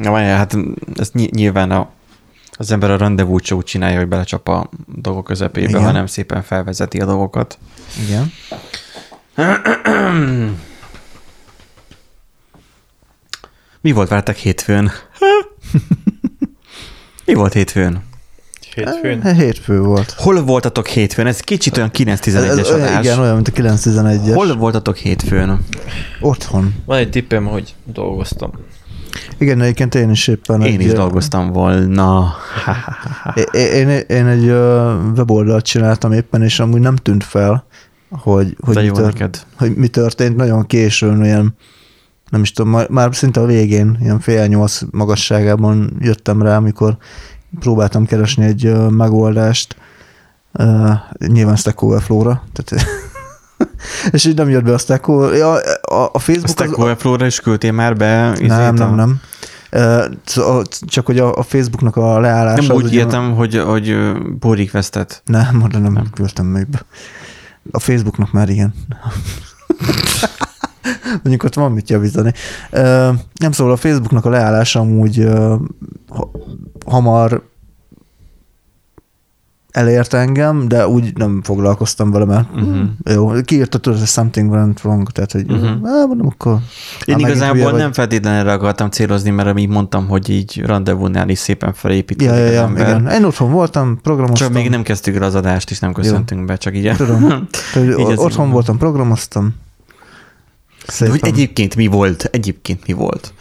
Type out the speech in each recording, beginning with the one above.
Na várjál, hát ez ny- nyilván a, az ember a rendezvút úgy csinálja, hogy belecsap a dolgok közepébe, Igen. hanem szépen felvezeti a dolgokat. Igen. Mi volt veletek hétfőn? Mi volt hétfőn? Hétfőn. Eh, Hétfő volt. Hol voltatok hétfőn? Ez kicsit olyan 9-11-es Ez olyan- adás. Igen, olyan, mint a 911-es. Hol voltatok hétfőn? Otthon. Van egy tippem, hogy dolgoztam. Igen, egyébként én is éppen Én egy, is dolgoztam volna. Én, én egy weboldalt csináltam éppen, és amúgy nem tűnt fel, hogy, hogy, De mi, tört, neked. hogy mi történt. Nagyon későn, olyan, nem is tudom, már, már szinte a végén, ilyen fél nyolc magasságában jöttem rá, amikor próbáltam keresni egy megoldást, uh, nyilván Stack Overflow-ra, tehát és így nem jött be a Stack Over- ja, a, a A Facebook Stack Overflow-ra is küldtél már be? izét nem, a- nem, nem. Csak hogy a, a Facebooknak a leállása... Nem az úgy értem, hogy, hogy pull requestet. Nem, oda nem, Nem. nem. küldtem még be. A Facebooknak már igen. Mondjuk ott van mit javítani. Nem szóval a Facebooknak a leállása amúgy hamar elért engem, de úgy nem foglalkoztam vele, mert uh-huh. jó, kiírta tudod, hogy something went wrong, tehát hogy uh-huh. á, mondom, akkor Én igazából nem feltétlenül erre akartam célozni, mert így mondtam, hogy így rendezvúnál is szépen felépítkezik Ja, ja, ja, ember. igen. Én otthon voltam, programoztam. Csak még nem kezdtük el az adást, és nem köszöntünk be, csak így. Tudom. Tehát, Így otthon így- voltam, programoztam. De hogy egyébként mi volt? Egyébként mi volt?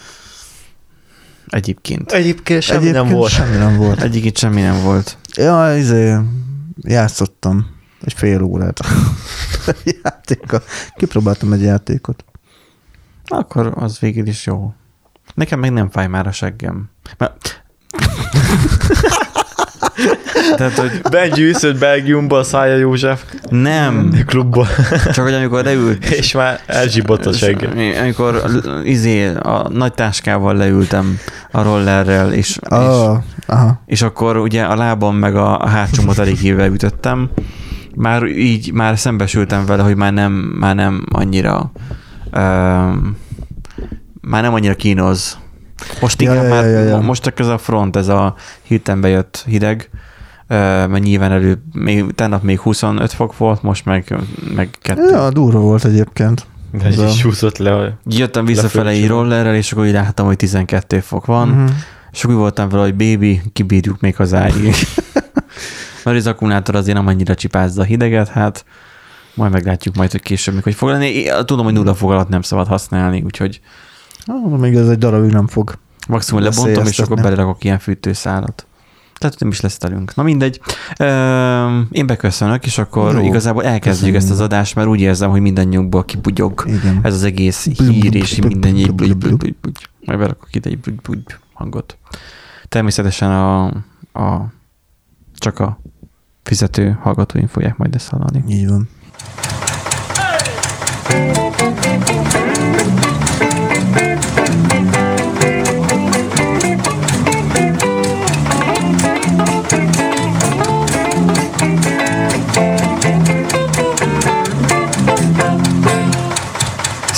Egyébként. Egyébként semmi Egyébként nem volt. Semmi nem volt. Egyébként semmi nem volt. Ja, izé, játszottam egy fél órát. Játéka. Kipróbáltam egy játékot. Akkor az végül is jó. Nekem meg nem fáj már a seggem. Mert... Tehát, hogy Benji üszött Belgiumba a Szája József nem, klubba, csak hogy amikor leült, és már elzsibott a segge. Amikor izé, a nagy táskával leültem a rollerrel, és, és, Ah, aha. és akkor ugye a lábam meg a, a elég hívvel ütöttem, már így, már szembesültem vele, hogy már nem, már nem annyira um, már nem annyira kínoz. Most Ja, inkább ja, már, ja, ja, most ez a front, ez a hirtelen bejött hideg, mert nyilván elő, még, tegnap még 25 fok volt, most meg, meg kettő. Ja, durva volt egyébként. Benji is húzott le. Jöttem visszafele így Leföldső. rollerrel, és akkor így láttam, hogy 12 fok van, Mhm. és úgy voltam vele, hogy baby, kibírjuk még az áig. Mert az akkumulátor azért nem annyira csipázza a hideget, hát majd meglátjuk majd, hogy később hogy fog lenni. Én tudom, hogy nulla fok alatt nem szabad használni, úgyhogy Ah, még ez egy darabig nem fog. maximum lebontom, és akkor belerakok ilyen fűtőszálat. Tehát nem is lesz telünk. Na mindegy. Én beköszönök, és akkor Jó. igazából elkezdjük Köszönjük. ezt az adást, mert úgy érzem, hogy mindannyiunkból kibugyog Igen. ez az egész hír, és mindennyi. Majd berakok ide egy hangot. Természetesen a, a csak a fizető hallgatóim fogják majd ezt hallani. Így van.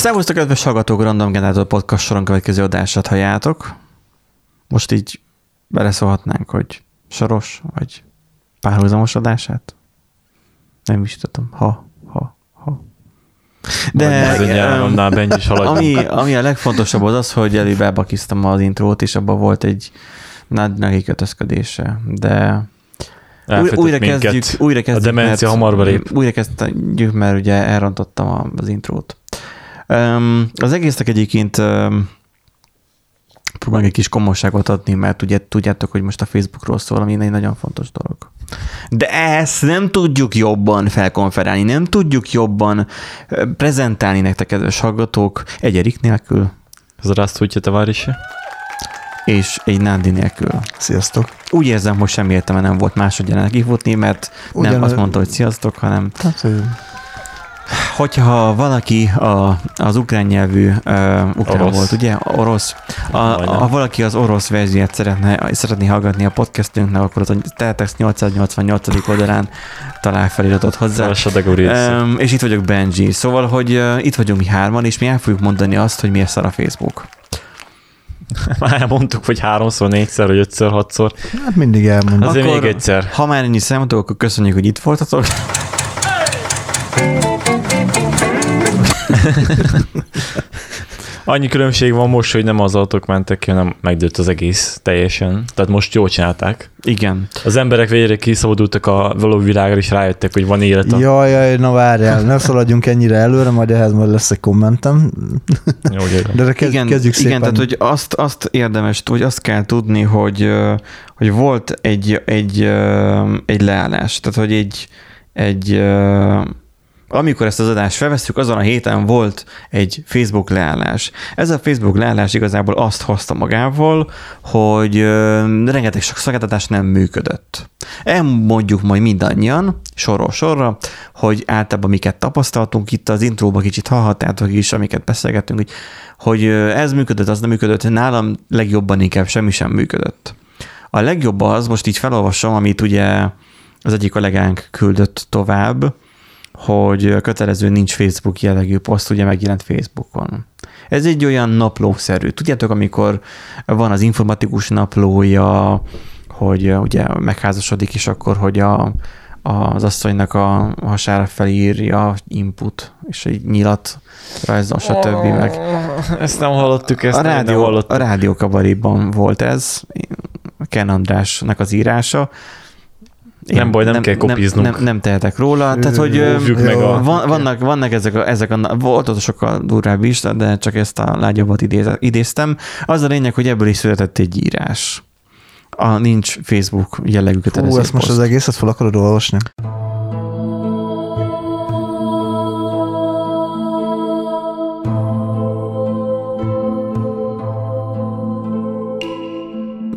Szervusztok, kedves hallgatók, Random Generator Podcast soron következő adását halljátok. Most így beleszólhatnánk, hogy soros, vagy párhuzamos adását? Nem is tudom. Ha, ha, ha. De, a is haladjon. ami, ami a legfontosabb az az, hogy előbb elbakiztam az intrót, és abban volt egy nagy kötözködése, de újra, kezdjük, újra kezdjük, demencia hamar belép. Újra kezdjük, mert ugye elrontottam a- az intrót. Um, az egésznek egyébként um, próbálok egy kis komolyságot adni, mert ugye tudjátok, hogy most a Facebookról szól, ami egy nagyon fontos dolog. De ezt nem tudjuk jobban felkonferálni, nem tudjuk jobban ö, prezentálni nektek, kedves hallgatók, egy Erik nélkül, Здравствуйте, товарищи. és egy Nándi nélkül. Sziasztok. Úgy érzem, hogy semmi értelme nem volt másodjának kifutni, mert nem Ugyan- azt mondta, hogy sziasztok, hanem Hát, hogy hogyha valaki a, az ukrán nyelvű, uh, ukrán orosz. volt, ugye, orosz, a, ha valaki az orosz verziót szeretne, szeretné hallgatni a podcastünknek, akkor az a Teletext 888. oldalán talál feliratot hozzá. Um, és itt vagyok Benji. Szóval, hogy uh, itt vagyunk mi hárman, és mi el fogjuk mondani azt, hogy miért szar a Facebook. Már elmondtuk, hogy háromszor, négyszer, vagy ötször, hatszor. Hát mindig elmondom. Azért akkor, még egyszer. Ha már ennyi számotok, akkor köszönjük, hogy itt voltatok. Annyi különbség van most, hogy nem az autók mentek ki, hanem megdőlt az egész teljesen. Tehát most jól csinálták. Igen. Az emberek végre kiszabadultak a való világra, és rájöttek, hogy van élet. A... Jaj, jaj, na várjál, ne szaladjunk ennyire előre, majd ehhez majd lesz egy kommentem. Jó. De kezd, igen, kezdjük szépen. igen, tehát hogy azt, azt érdemes, hogy azt kell tudni, hogy, hogy volt egy, egy, egy leállás, tehát hogy egy, egy amikor ezt az adást felveszünk, azon a héten volt egy Facebook leállás. Ez a Facebook leállás igazából azt hozta magával, hogy rengeteg sok szolgáltatás nem működött. Elmondjuk majd mindannyian, sorról sorra, hogy általában miket tapasztaltunk, itt az intróba kicsit hallhattátok is, amiket beszélgettünk, hogy, hogy ez működött, az nem működött, nálam legjobban inkább semmi sem működött. A legjobb az, most így felolvasom, amit ugye az egyik kollégánk küldött tovább, hogy kötelező nincs Facebook jellegű poszt, ugye megjelent Facebookon. Ez egy olyan naplószerű. Tudjátok, amikor van az informatikus naplója, hogy ugye megházasodik, és akkor, hogy a, az asszonynak a hasára felírja input, és egy nyilat rajzol, stb. meg. Ezt nem hallottuk, ezt A nem rádió, hallottuk. a rádió kabariban volt ez, Ken Andrásnak az írása. Nem baj, nem kell kopiznunk. Nem, nem, nem tehetek róla. Tehát, hogy Jó. meg a... van, vannak, vannak ezek a, ezek a, volt ott sokkal durvább is, de csak ezt a lágyabbat idéz- idéztem. Az a lényeg, hogy ebből is született egy írás. A nincs Facebook jellegű kötelező Hú, ezt most poszt. az egészet fel akarod olvasni?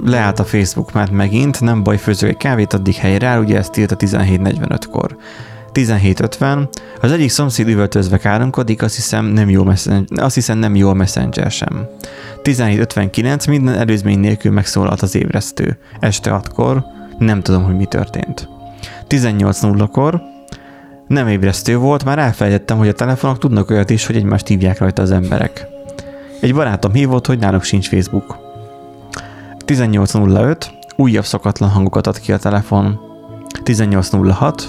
Leállt a Facebook már megint, nem baj, főzök egy kávét, addig helyre áll, ugye ezt írt a 17.45-kor. 17.50, az egyik szomszéd üvöltözve káromkodik, azt hiszem nem jó, messen- azt hiszem nem jó a messenger sem. 17.59, minden előzmény nélkül megszólalt az ébresztő. Este 6-kor, nem tudom, hogy mi történt. 18.00-kor, nem ébresztő volt, már elfelejtettem, hogy a telefonok tudnak olyat is, hogy egymást hívják rajta az emberek. Egy barátom hívott, hogy náluk sincs Facebook. 18.05, újabb szokatlan hangokat ad ki a telefon. 18.06,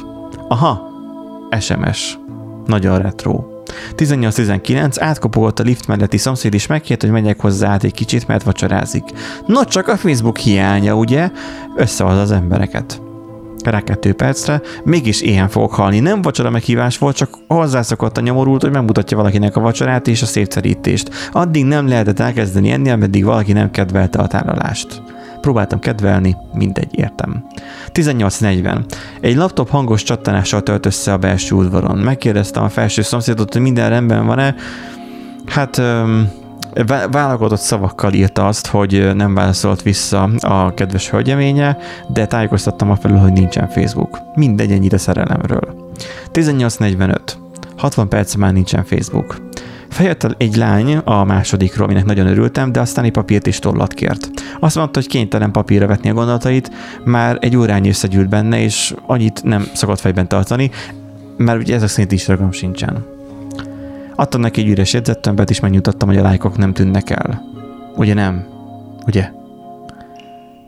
aha, SMS. Nagyon retro. 18.19, átkopogott a lift melletti szomszéd, és megkért, hogy megyek hozzá át egy kicsit, mert vacsorázik. No, csak a Facebook hiánya, ugye? Összehoz az embereket. Rá kettő percre, mégis éhen fogok halni. Nem vacsora meghívás volt, csak hozzászokott a nyomorult, hogy megmutatja valakinek a vacsorát és a szépszerítést. Addig nem lehetett elkezdeni enni, ameddig valaki nem kedvelte a tálalást. Próbáltam kedvelni, mindegy, értem. 18.40. Egy laptop hangos csattanással tölt össze a belső udvaron. Megkérdeztem a felső szomszédot, hogy minden rendben van-e. Hát öm, válogatott szavakkal írta azt, hogy nem válaszolt vissza a kedves hölgyeménye, de tájékoztattam a felül, hogy nincsen Facebook. Mindegy ennyire szerelemről. 18.45. 60 perc már nincsen Facebook. Feljött el egy lány a másodikról, aminek nagyon örültem, de aztán egy papírt és tollat kért. Azt mondta, hogy kénytelen papírra vetni a gondolatait, már egy órányi összegyűlt benne, és annyit nem szokott fejben tartani, mert ugye ezek szerint is ragam sincsen. Adtam neki egy üres jegyzettömbet, és megnyugtattam, hogy a lájkok nem tűnnek el. Ugye nem? Ugye?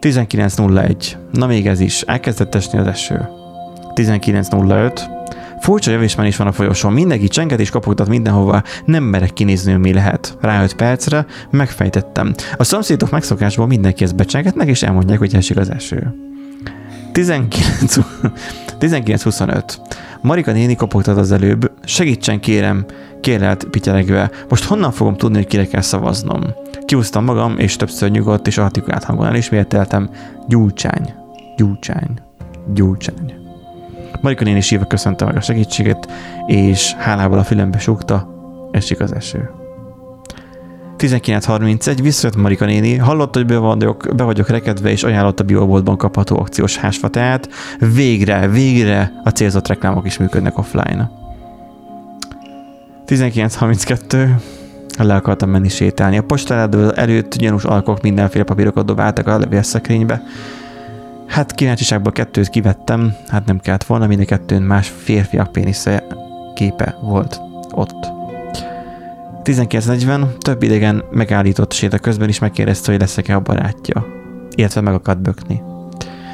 19.01. Na még ez is. Elkezdett esni az eső. 19.05. Furcsa jövésben is van a folyosón. Mindenki csenget és kopogtat mindenhova. Nem merek kinézni, hogy mi lehet. Rá 5 percre megfejtettem. A szomszédok megszokásból mindenki ezt becsengetnek, és elmondják, hogy esik az eső. 19... 19.25. Marika néni kopogtat az előbb. Segítsen kérem, kérlelt pityeregve. Most honnan fogom tudni, hogy kire kell szavaznom? Kiúztam magam, és többször nyugodt és artikulált hangon elismételtem. Gyurcsány, gyurcsány, gyurcsány. Marika néni sírva köszönte meg a segítséget, és hálából a fülembe súgta, esik az eső. 19.31, visszajött Marika néni, hallott, hogy be vagyok, be vagyok rekedve, és ajánlott a bioboltban kapható akciós hásfateát. Végre, végre a célzott reklámok is működnek offline. 19.32, le akartam menni sétálni. A postaládó előtt gyanús alkok mindenféle papírokat dobáltak a levélszekrénybe. Hát kíváncsiságból kettőt kivettem, hát nem kellett volna, mind a kettőn más férfiak pénisze képe volt ott. 1940 több idegen megállított séta közben is megkérdezte, hogy leszek-e a barátja, illetve meg akart bökni.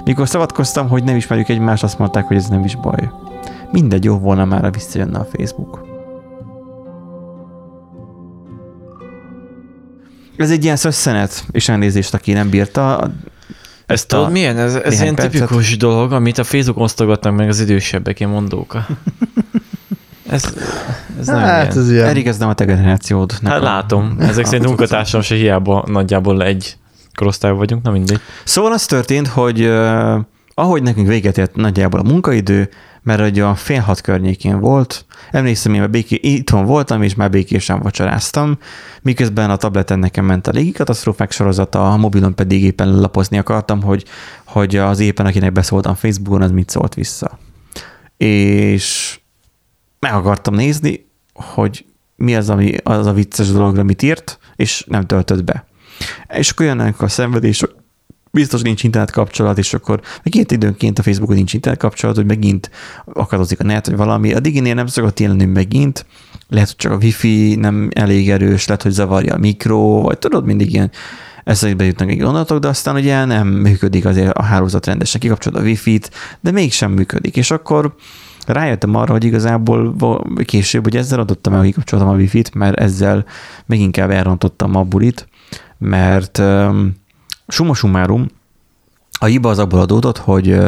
Mikor szavatkoztam, hogy nem ismerjük egymást, azt mondták, hogy ez nem is baj. Mindegy, jó volna már, ha visszajönne a Facebook. Ez egy ilyen szösszenet, és elnézést, aki nem bírta. Ez tudod milyen? Ez, ez ilyen percet. tipikus dolog, amit a Facebook osztogatnak meg az idősebbek, ilyen mondóka. Ez, ez nem hát, ilyen. Ez ilyen. Erik, ez nem a te generációd. Hát a... látom. Ezek szerint munkatársam se hiába nagyjából egy korosztály vagyunk, na mindegy. Szóval az történt, hogy uh, ahogy nekünk véget ért nagyjából a munkaidő, mert hogy a fél hat környékén volt, emlékszem, én béké, itthon voltam, és már békésen vacsoráztam, miközben a tableten nekem ment a légi katasztrófák sorozata, a mobilon pedig éppen lapozni akartam, hogy, hogy az éppen, akinek beszóltam Facebookon, az mit szólt vissza. És meg akartam nézni, hogy mi az, ami, az a vicces dologra, amit írt, és nem töltött be. És akkor jönnek a szenvedés, biztos nincs internet kapcsolat, és akkor két időnként a Facebookon nincs internet kapcsolat, hogy megint akadozik a net, vagy valami. A diginél nem szokott jelenni megint, lehet, hogy csak a wifi nem elég erős, lehet, hogy zavarja a mikro, vagy tudod, mindig ilyen eszekbe jutnak egy gondolatok, de aztán ugye nem működik azért a hálózat rendesen, kikapcsolod a wifi-t, de mégsem működik, és akkor rájöttem arra, hogy igazából később, hogy ezzel adottam el, hogy kikapcsoltam a wifi-t, mert ezzel még inkább elrontottam a bulit, mert um, summa summarum, a hiba az abból adódott, hogy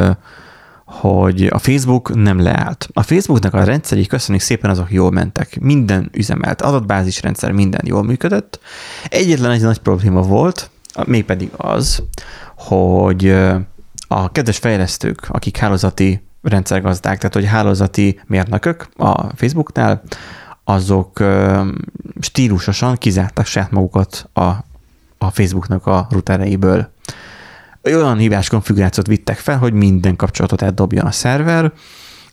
hogy a Facebook nem leállt. A Facebooknak a rendszeri, köszönjük szépen, azok jól mentek. Minden üzemelt, adatbázisrendszer, minden jól működött. Egyetlen egy nagy probléma volt, mégpedig az, hogy a kedves fejlesztők, akik hálózati rendszergazdák, tehát hogy hálózati mérnökök a Facebooknál, azok stílusosan kizártak saját magukat a, a Facebooknak a routereiből. Olyan hibás konfigurációt vittek fel, hogy minden kapcsolatot eldobjon a szerver,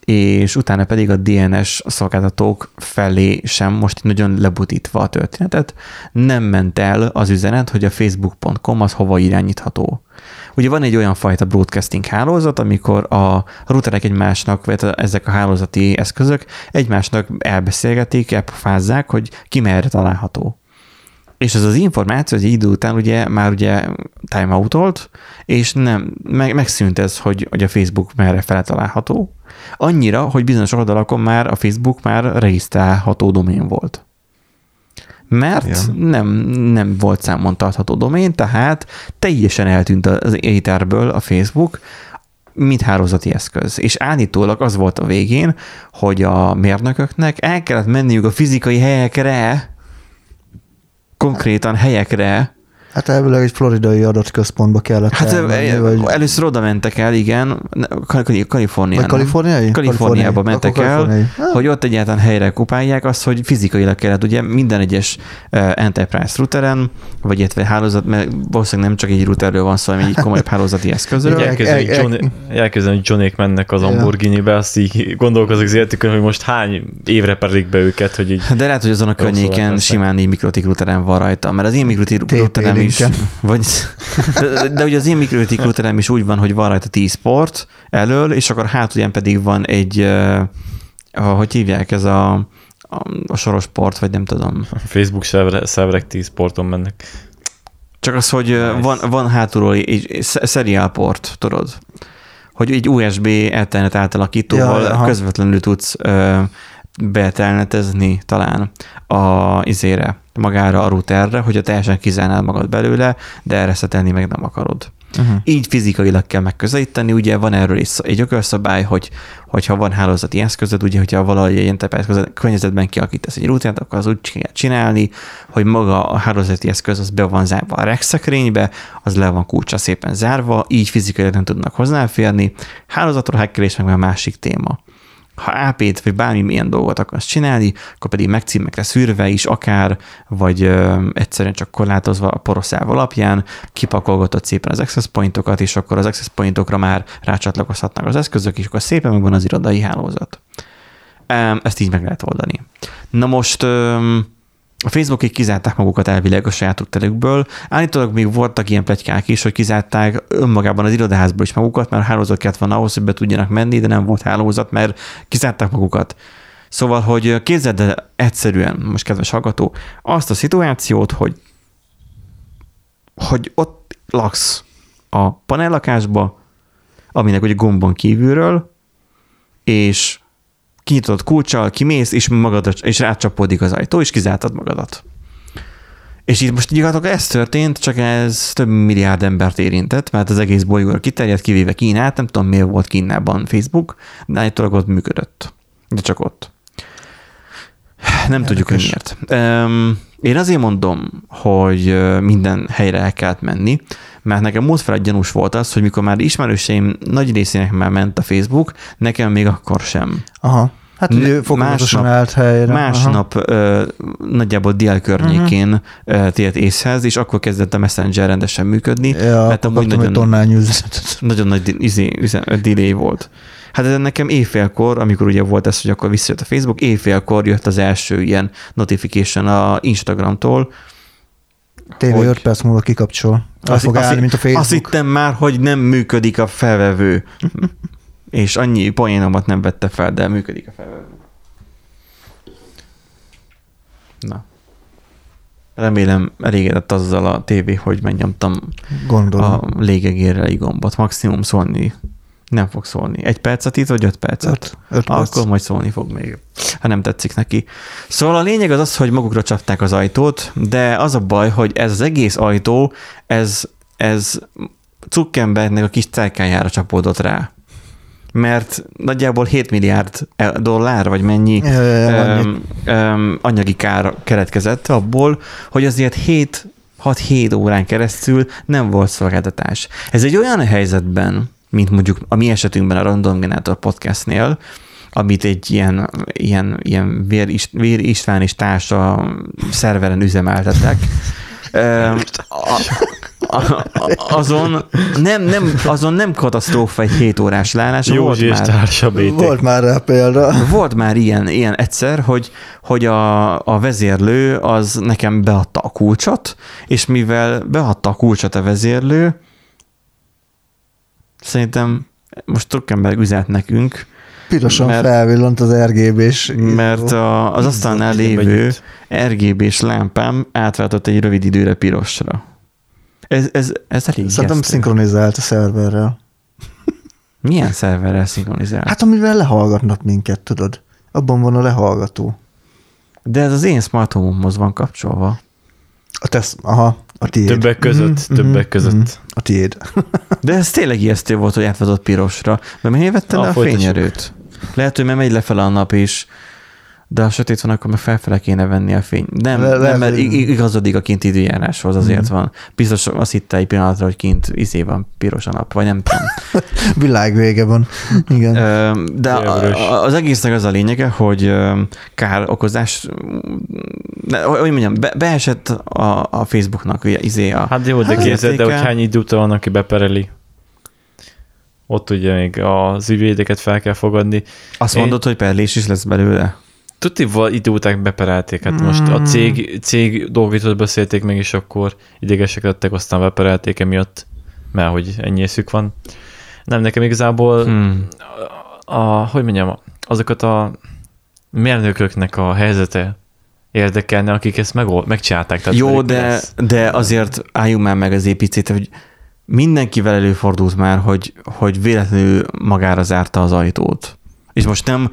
és utána pedig a DNS szolgáltatók felé sem most nagyon lebutítva a történetet, nem ment el az üzenet, hogy a facebook.com az hova irányítható. Ugye van egy olyan fajta broadcasting hálózat, amikor a routerek egymásnak, vagy ezek a hálózati eszközök egymásnak elbeszélgetik, elpofázzák, hogy ki merre található. És ez az információ egy idő után ugye már ugye timeoutolt, és nem, meg, megszűnt ez, hogy, hogy a Facebook merre fele található. Annyira, hogy bizonyos oldalakon már a Facebook már regisztrálható domén volt mert ja. nem, nem volt számon tartható domén, tehát teljesen eltűnt az éterből a Facebook, mint hálózati eszköz. És állítólag az volt a végén, hogy a mérnököknek el kellett menniük a fizikai helyekre, konkrétan helyekre, Hát elvileg egy floridai adatközpontba kellett Hát elmenni, vagy... először oda mentek el, igen, Kaliforniában. Vagy kaliforniai? Kaliforniába mentek el, hogy ott egyáltalán helyre kupálják azt, hogy fizikailag kellett, ugye minden egyes enterprise routeren, vagy illetve hálózat, mert valószínűleg nem csak egy routerről van szó, hanem egy komolyabb hálózati eszközről. Elkezdeni, hogy Johnék mennek az Lamborghini-be, azt így gondolkozik az életükön, hogy most hány évre perik be őket, hogy így... De lehet, hogy azon a környéken simán így mikrotik routeren van rajta, mert az én mikrotik routerem is, vagy, de, de ugye az én mikrotik routerem is úgy van, hogy van rajta 10 port elől, és akkor hátulján pedig van egy, uh, hogy hívják, ez a, a, a soros port, vagy nem tudom. A Facebook szerverek 10 porton mennek. Csak az, hogy nice. van, van hátulról egy serial port, tudod? Hogy egy USB Ethernet átalakítóval ja, közvetlenül tudsz uh, betelnetezni talán a izére, magára a routerre, hogyha teljesen kizárnál magad belőle, de erre szetelni meg nem akarod. Uh-huh. Így fizikailag kell megközelíteni, ugye van erről is egy ökölszabály, hogy hogyha van hálózati eszközöd, ugye, hogyha valahogy egy enterprise környezetben kialakítasz egy rutint, akkor az úgy kell csinálni, hogy maga a hálózati eszköz az be van zárva a rekszekrénybe, az le van kulcsa szépen zárva, így fizikailag nem tudnak hozzáférni. Hálózatról hackelés meg már másik téma ha AP-t vagy bármilyen dolgot akarsz csinálni, akkor pedig megcímekre szűrve is akár, vagy ö, egyszerűen csak korlátozva a poroszáv alapján kipakolgatod szépen az access pointokat, és akkor az access pointokra már rácsatlakozhatnak az eszközök, és akkor szépen megvan az irodai hálózat. Ezt így meg lehet oldani. Na most a Facebookig kizárták magukat elvileg a saját útterükből. Állítólag még voltak ilyen plegykák is, hogy kizárták önmagában az irodaházból is magukat, mert hálózat kellett volna ahhoz, hogy be tudjanak menni, de nem volt hálózat, mert kizárták magukat. Szóval, hogy képzeld el egyszerűen, most kedves hallgató, azt a szituációt, hogy, hogy ott laksz a panellakásba, aminek ugye gombon kívülről, és kinyitod kulcsal, kimész, és, magad, és rácsapódik az ajtó, és kizártad magadat. És itt most gyakorlatilag ez történt, csak ez több milliárd embert érintett, mert az egész bolygóra kiterjedt, kivéve Kínát, nem tudom miért volt Kínában Facebook, de állítólag ott működött. De csak ott. Nem Érdekes. tudjuk, hogy miért. Én azért mondom, hogy minden helyre el kellett menni, mert nekem múlt fel egy gyanús volt az, hogy mikor már ismerőseim nagy részének már ment a Facebook, nekem még akkor sem. Aha. Hát ugye másnap, állt helyre. Másnap ö, nagyjából dél környékén uh-huh. tért észhez, és akkor kezdett a Messenger rendesen működni. Ja, mert amúgy nagyon, nagyon nagy izé, delay volt. Hát ez nekem éjfélkor, amikor ugye volt ez, hogy akkor visszajött a Facebook, éjfélkor jött az első ilyen notification a Instagramtól, Tényleg hogy... 5 perc múlva kikapcsol. Azt, fog állni, mint a Facebook. Azt hittem már, hogy nem működik a felvevő. És annyi poénomat nem vette fel, de működik a felvevő. Na. Remélem elégedett azzal a tévé, hogy megnyomtam Gondolom. a légegérrel gombot. Maximum szólni nem fog szólni. Egy percet itt, vagy öt percet? Öt, öt Akkor perc. majd szólni fog még, ha nem tetszik neki. Szóval a lényeg az az, hogy magukra csapták az ajtót, de az a baj, hogy ez az egész ajtó, ez, ez Zuckerbergnek a kis cerkájára csapódott rá mert nagyjából 7 milliárd dollár, vagy mennyi ja, ja, ja, um, um, anyagi kár keretkezett abból, hogy azért 7 6-7 órán keresztül nem volt szolgáltatás. Ez egy olyan helyzetben, mint mondjuk a mi esetünkben a Random Generator podcastnél, amit egy ilyen, ilyen, ilyen Vér, Vér István és társa szerveren üzemeltetek. azon nem, nem, azon nem katasztrófa egy 7 órás leállás. Jó volt és társa Volt már rá példa. Volt már ilyen, ilyen egyszer, hogy, hogy a, a vezérlő az nekem beadta a kulcsot, és mivel beadta a kulcsot a vezérlő, Szerintem most Truckenberg üzent nekünk. Pirosan mert, felvillant az RGB-s. Mert a, az asztalnál lévő RGB-s lámpám átváltott egy rövid időre pirosra. Ez, ez, ez elég Szerintem gesztő. szinkronizált a szerverrel. Milyen szerverrel szinkronizált? Hát amivel lehallgatnak minket, tudod. Abban van a lehallgató. De ez az én smart van kapcsolva. A tesz, aha, a tiéd. Többek között, mm-hmm, többek között. Mm-hmm. A tiéd. De ez tényleg ijesztő volt, hogy átvezott pirosra. Mert miért vettem le a fényerőt? Lehet, hogy mert megy lefele a nap is de ha sötét van, akkor meg felfele kéne venni a fény. Nem, le, nem mert igazodik a kinti időjáráshoz, azért mm. van. Biztos azt hitte egy pillanatra, hogy kint izé van piros a nap, vagy nem tudom. Világvége van. Igen. De az egésznek az a lényege, hogy kár okozás, hogy mondjam, be, beesett a, a Facebooknak ugye, izé a Hát jó, de képzeld, de hogy hány idő után van, aki bepereli ott ugye még az ügyvédeket fel kell fogadni. Azt Én... mondod, hogy perlés is lesz belőle? Tudtival idő után beperelték, hát mm. most a cég, cég dolgított beszélték meg, és akkor idegesek lettek, aztán beperelték emiatt, mert hogy ennyi eszük van. Nem, nekem igazából hmm. a, a, hogy mondjam, azokat a mérnököknek a helyzete érdekelne, akik ezt meg, megcsinálták. Tehát Jó, de, de azért álljunk már meg az épicét, hogy mindenkivel előfordult már, hogy, hogy véletlenül magára zárta az ajtót. És most nem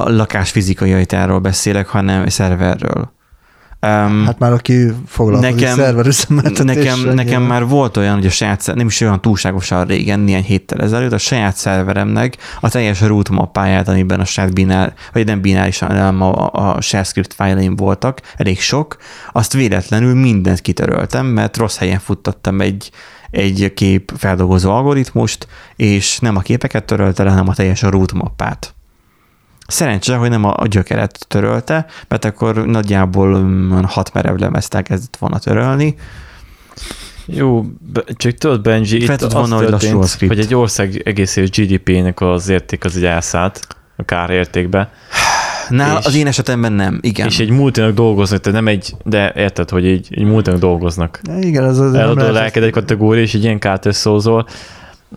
a lakás fizikai ajtáról beszélek, hanem szerverről. Um, hát már aki foglalkozik nekem, Nekem, nekem már volt olyan, hogy a saját, nem is olyan túlságosan régen, néhány héttel ezelőtt, a saját szerveremnek a teljes root mappáját, amiben a saját binár, vagy nem binárisan, hanem a, a share script fájlaim voltak, elég sok, azt véletlenül mindent kitöröltem, mert rossz helyen futtattam egy, egy kép feldolgozó algoritmust, és nem a képeket törölte, hanem a teljes root mappát. Szerencsére, hogy nem a gyökeret törölte, mert akkor nagyjából mm, hat merev lemezt elkezdett volna törölni. Jó, csak tudod, Benji, itt az volna, történt, hogy, hogy egy ország egész GDP-nek az érték az egy elszállt a kár értékbe. Nál az én esetemben nem, igen. És egy multinak dolgoznak, tehát nem egy, de érted, hogy egy, egy multinak dolgoznak. igen, az az Eladó lelked egy kategória, és egy ilyen kárt összehozol,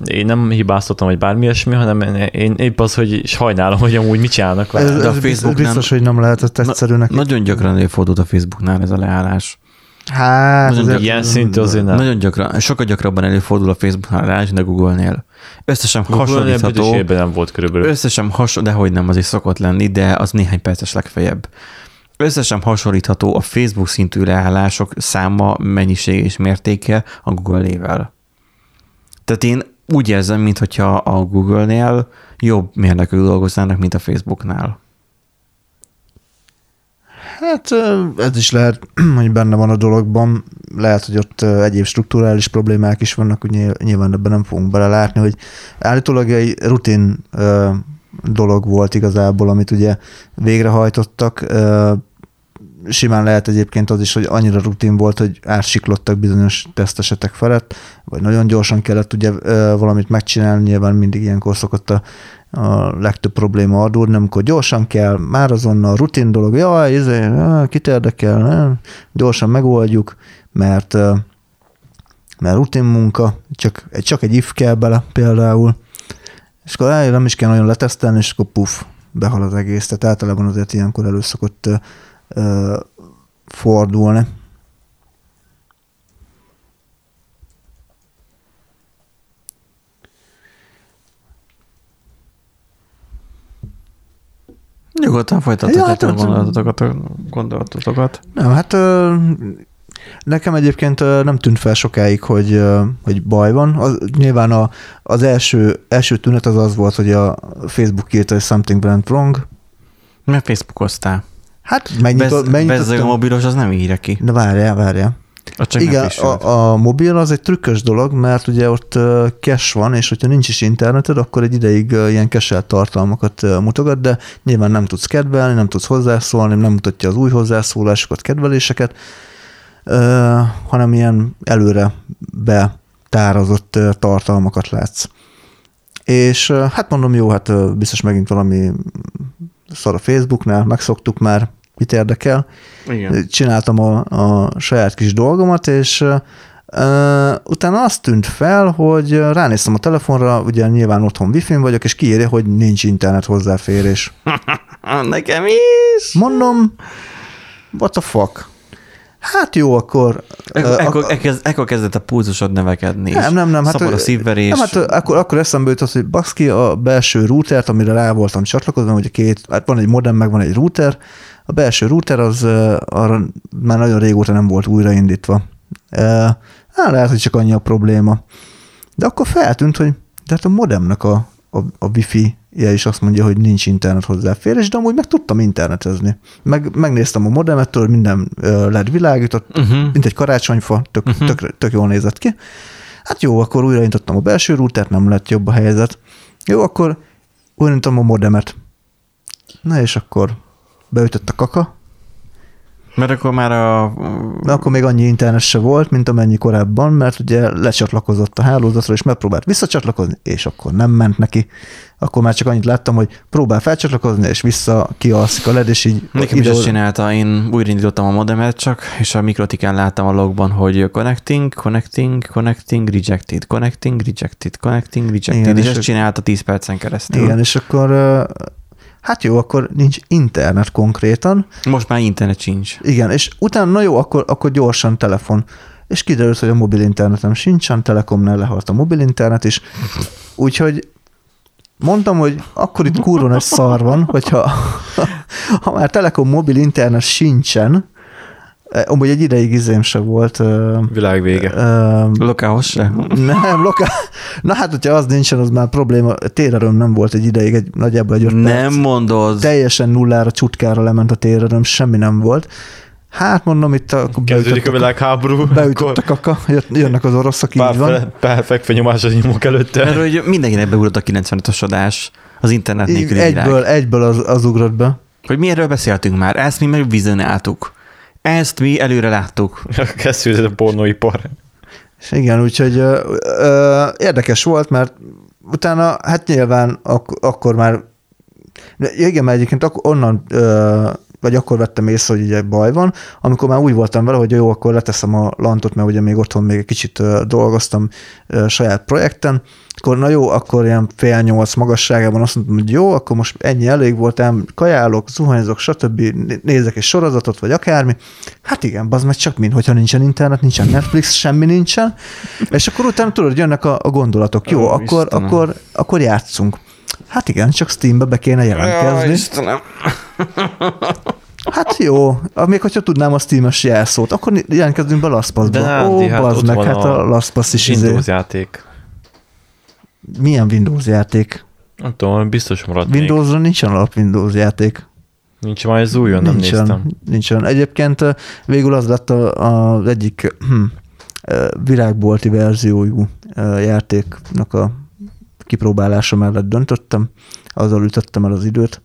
én nem hibáztatom, vagy bármi ilyesmi, hanem én épp az, hogy sajnálom, hogy amúgy mit csinálnak vele. Ez, De a ez Facebook biztos, nem- hogy nem lehetett egyszerű neki. Nagyon gyakran előfordult a Facebooknál ez a leállás. Hát, Nagyon azért- Ilyen szintű azért nem. Nagyon gyakran, sokkal gyakrabban előfordul a Facebooknál a leállás, de Google-nél. Összesen Google-nél hasonlítható. nem volt körülbelül. Összesen hasonlítható, de hogy nem, az is szokott lenni, de az néhány perces legfeljebb. Összesen hasonlítható a Facebook szintű leállások száma, mennyiség és mértéke a Google-ével. Tehát én úgy érzem, mintha a Google-nél jobb mérnökök dolgoznának, mint a Facebooknál. Hát ez is lehet, hogy benne van a dologban. Lehet, hogy ott egyéb strukturális problémák is vannak, nyilv- nyilván ebben nem fogunk belelátni, hogy állítólag egy rutin dolog volt igazából, amit ugye végrehajtottak. Simán lehet egyébként az is, hogy annyira rutin volt, hogy átsiklottak bizonyos tesztesetek felett, vagy nagyon gyorsan kellett ugye valamit megcsinálni, nyilván mindig ilyenkor szokott a, a legtöbb probléma adódni, amikor gyorsan kell, már azonnal rutin dolog, jaj, izé, á, kit érdekel, gyorsan megoldjuk, mert mert rutin munka, csak, csak egy if kell bele például, és akkor nem is kell nagyon letesztelni, és akkor puf, behal az egész. Tehát általában azért ilyenkor elő szokott fordulni. Nyugodtan folytathatjátok Ja, a hát- gondolatotokat, gondolatotokat. Nem, hát nekem egyébként nem tűnt fel sokáig, hogy, hogy baj van. Az, nyilván a, az első, első tünet az az volt, hogy a Facebook írta, hogy something went wrong. Mert Facebookoztál. Hát megnyitottam. Bez, bezzeg a mobilos az nem írja ki. De várjál, várjál. Igen, a, a mobil az egy trükkös dolog, mert ugye ott ö, cache van, és hogyha nincs is interneted, akkor egy ideig ilyen cache tartalmakat mutogat, de nyilván nem tudsz kedvelni, nem tudsz hozzászólni, nem mutatja az új hozzászólásokat, kedveléseket, hanem ilyen előre betározott ö, tartalmakat látsz. És hát mondom, jó, hát biztos megint valami szar a Facebooknál, megszoktuk már, mit érdekel, Igen. csináltam a, a saját kis dolgomat, és uh, utána azt tűnt fel, hogy ránéztem a telefonra, ugye nyilván otthon wifi vagyok, és kiírja, hogy nincs internet hozzáférés. Nekem is. Mondom, what the fuck? Hát jó, akkor... Ekkor, ö, ekkor, ekkor, ekkor kezdett a pulzusod növekedni. nem, nem, nem. Hát, a szívverés. Nem, hát akkor, akkor eszembe jutott, hogy baszki a belső routert, amire rá voltam csatlakozva, ugye két, hát van egy modem, meg van egy router, a belső router az arra már nagyon régóta nem volt újraindítva. Ö, Hát lehet, hogy csak annyi a probléma. De akkor feltűnt, hogy de hát a modemnek a, a, a wifi -je is azt mondja, hogy nincs internet hozzáférés, de amúgy meg tudtam internetezni. Meg, megnéztem a modemet, tudod, minden led világított, Uh-huh. mint egy karácsonyfa, tök, uh-huh. tök, tök jól nézett ki. Hát jó, akkor újraindítottam a belső routert, nem lett jobb a helyzet. Jó, akkor újraindítottam a modemet. Na és akkor beütött a kaka, Mert akkor már a... de akkor még annyi internet se volt, mint amennyi korábban, mert ugye lecsatlakozott a hálózatra, és megpróbált visszacsatlakozni, és akkor nem ment neki. Akkor már csak annyit láttam, hogy próbál felcsatlakozni, és vissza kialszik a led, és így Nekem is ezt csinálta, én újraindítottam a modemet csak, és a mikrotikán láttam a logban, hogy connecting, connecting, connecting, rejected, connecting, rejected, connecting, rejected, Igen, és és ezt csinálta 10 percen keresztül. Igen, és akkor hát jó, akkor nincs internet konkrétan, Most már internet sincs. Igen, és utána, na jó, akkor, akkor gyorsan telefon. És kiderült, hogy a mobil internetem sincsen, Telekomnál lehalt a mobil internet is. Úgyhogy mondtam, hogy akkor itt kurva nagy szar van, hogyha ha már Telekom mobil internet sincsen, amúgy egy ideig izém se volt. ö, Világ vége. ö, Lokához se. nem, lokál. Na hát, hogyha az nincsen, az már probléma. Térerőm nem volt egy ideig, egy, nagyjából egy öt Nem perc mondod. teljesen nullára, csutkára lement a térerőm, semmi nem volt. Hát mondom, itt a, Kezdődik a világháború. beütött a kaka, jönnek az oroszok, így Pár, van. fe, pár fekve nyomásra nyomok előtte. Mert hogy mindenkinek beugrott a 95-ös adás az internet Így nélküli egyből, világ. egyből az, az ugrott be. Hogy mi erről beszéltünk már, ezt mi megvizionáltuk. Ezt mi előre láttuk. Kezdődött a pornóipar. És igen, úgyhogy ö, ö, érdekes volt, mert utána, hát nyilván ak- akkor már, de igen, mert egyébként ak- onnan ö, vagy akkor vettem észre, hogy ugye baj van, amikor már úgy voltam vele, hogy jó, akkor leteszem a lantot, mert ugye még otthon még egy kicsit dolgoztam saját projekten, akkor na jó, akkor ilyen fél nyolc magasságában azt mondtam, hogy jó, akkor most ennyi elég volt, ám kajálok, zuhanyzok, stb. nézek egy sorozatot, vagy akármi. Hát igen, az meg csak mind, hogyha nincsen internet, nincsen Netflix, semmi nincsen. És akkor utána tudod, jönnek a, a gondolatok. Jó, Ó, akkor, Istenem. akkor, akkor játszunk. Hát igen, csak Steambe be kéne jelentkezni. Istenem. Hát jó, még hogyha tudnám a Steam-es jelszót, akkor jelentkezzünk be De LastPass-ba. nem, Ó, hát bazd meg, van hát a a LastPass is izé. Windows játék. Milyen Windows játék? Nem tudom, biztos maradt. Windowsra nincsen alap Windows játék. Nincs már ez újon, nem nincsen, néztem. nincsen. Egyébként végül az lett a- az egyik hm, virágbolti verziójú játéknak a kipróbálása mellett döntöttem. Azzal ütöttem el az időt.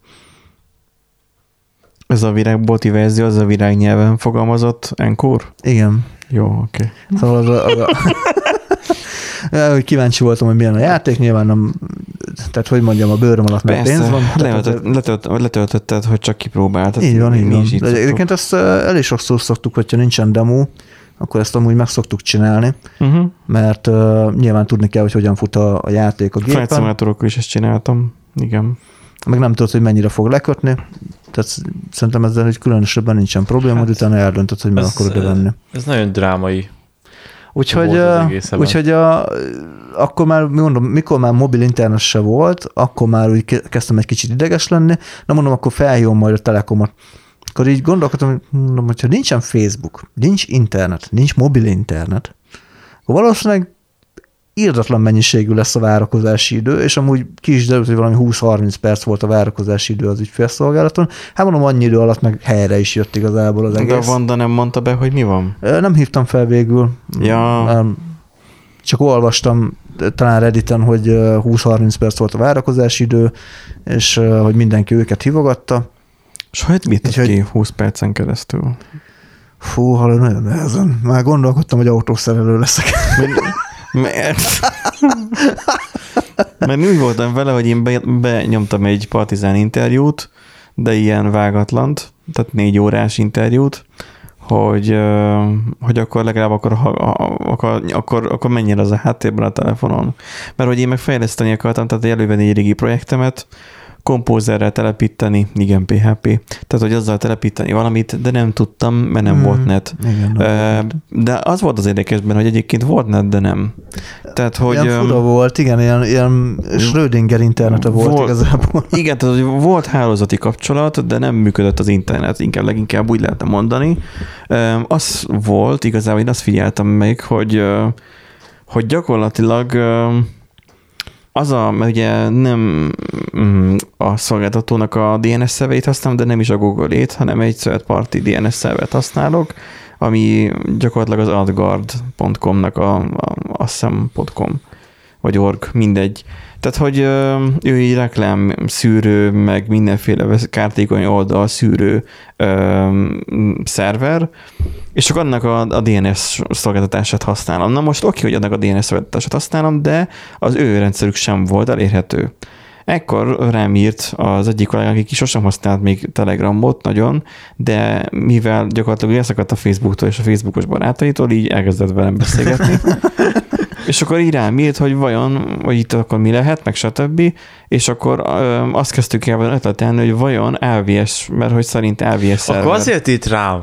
Ez a virágbolti verzió, az a virágnyelven fogalmazott Encore? Igen. Jó, oké. Okay. Szóval az a, az a hogy kíváncsi voltam, hogy milyen a játék, nyilván nem, tehát hogy mondjam, a bőröm alatt meg pénz van. Tehát Letöltött, letölt, letöltötted, hogy csak kipróbáltad. Így van, így van. egyébként ezt elég sokszor szoktuk, hogyha nincsen demo, akkor ezt amúgy meg szoktuk csinálni, Uh-huh. mert uh, nyilván tudni kell, hogy hogyan fut a, a játék a Flight gépen, Simulátorokkal is ezt csináltam. Igen. meg nem tudod, hogy mennyire fog lekötni, tehát szerintem ezzel hogy különösebben nincsen probléma, hát, utána eldöntöd, hogy meg akarod venni. Ez nagyon drámai. Úgyhogy, úgyhogy a, akkor már, mondom, mikor már mobil internet se volt, akkor már úgy ke- kezdtem egy kicsit ideges lenni, na mondom, akkor felhívom majd a telekomot. Akkor így gondolkodtam, hogy mondom, hogyha nincsen Facebook, nincs internet, nincs mobil internet, akkor valószínűleg írdatlan mennyiségű lesz a várakozási idő, és amúgy ki is derült, hogy valami 20-30 perc volt a várakozási idő az ügyfélszolgálaton. Hát mondom, annyi idő alatt meg helyre is jött igazából az De egész. Vanda nem mondta be, hogy mi van? Nem hívtam fel végül. Ja. Csak olvastam talán Redditen, hogy ö, 20-30 perc volt a várakozási idő, és hogy mindenki őket hívogatta. És hogy bírtad ki 20 percen keresztül? Fú, halló, nagyon nehezen. Már gondolkodtam, hogy autószerelő leszek. Mert... Mert úgy voltam vele, hogy én be, benyomtam egy partizán interjút, de ilyen vágatlant, tehát négy órás interjút, hogy, hogy akkor legalább akkor, ha, ha- akkor, akkor, akkor menjen az a háttérben a telefonon. Mert hogy én meg fejleszteni akartam, tehát elővenni egy régi projektemet, kompózerrel telepíteni, igen, PHP, tehát hogy azzal telepíteni valamit, de nem tudtam, mert nem Hmm, volt net. Igen, volt. De az volt az érdekesben, hogy egyébként volt net, de nem. Tehát, hogy... Ilyen fura volt, igen, ilyen, ilyen Schrödinger internete volt, Volt. igazából. Igen, tehát hogy volt hálózati kapcsolat, de nem működött az internet, inkább leginkább úgy lehetne mondani. Öm, Az volt, igazából én azt figyeltem meg, hogy, ö, hogy gyakorlatilag öm, az a, mert ugye nem mm, a szolgáltatónak a DNS szerveit használom, de nem is a Google-ét, hanem egy third party DNS szervert használok, ami gyakorlatilag az adguard.com-nak a, a, azt hiszem .com vagy org, mindegy. Tehát, hogy ő egy reklám szűrő, meg mindenféle kártékony oldal szűrő ö, szerver, és csak annak a, a DNS szolgáltatását használom. Na most oké, hogy annak a DNS szolgáltatását használom, de az ő rendszerük sem volt elérhető. Ekkor rám írt az egyik kollégám, aki sosem használt még Telegramot nagyon, de mivel gyakorlatilag elszakadt a Facebooktól és a Facebookos barátaitól, így elkezdett velem beszélgetni. És akkor így rám írt, hogy vajon, hogy itt akkor mi lehet, meg stb. És akkor ö, azt kezdtük el ötletelni, hogy vajon LVS, mert hogy szerint LVS szerver. Akkor azért itt rám.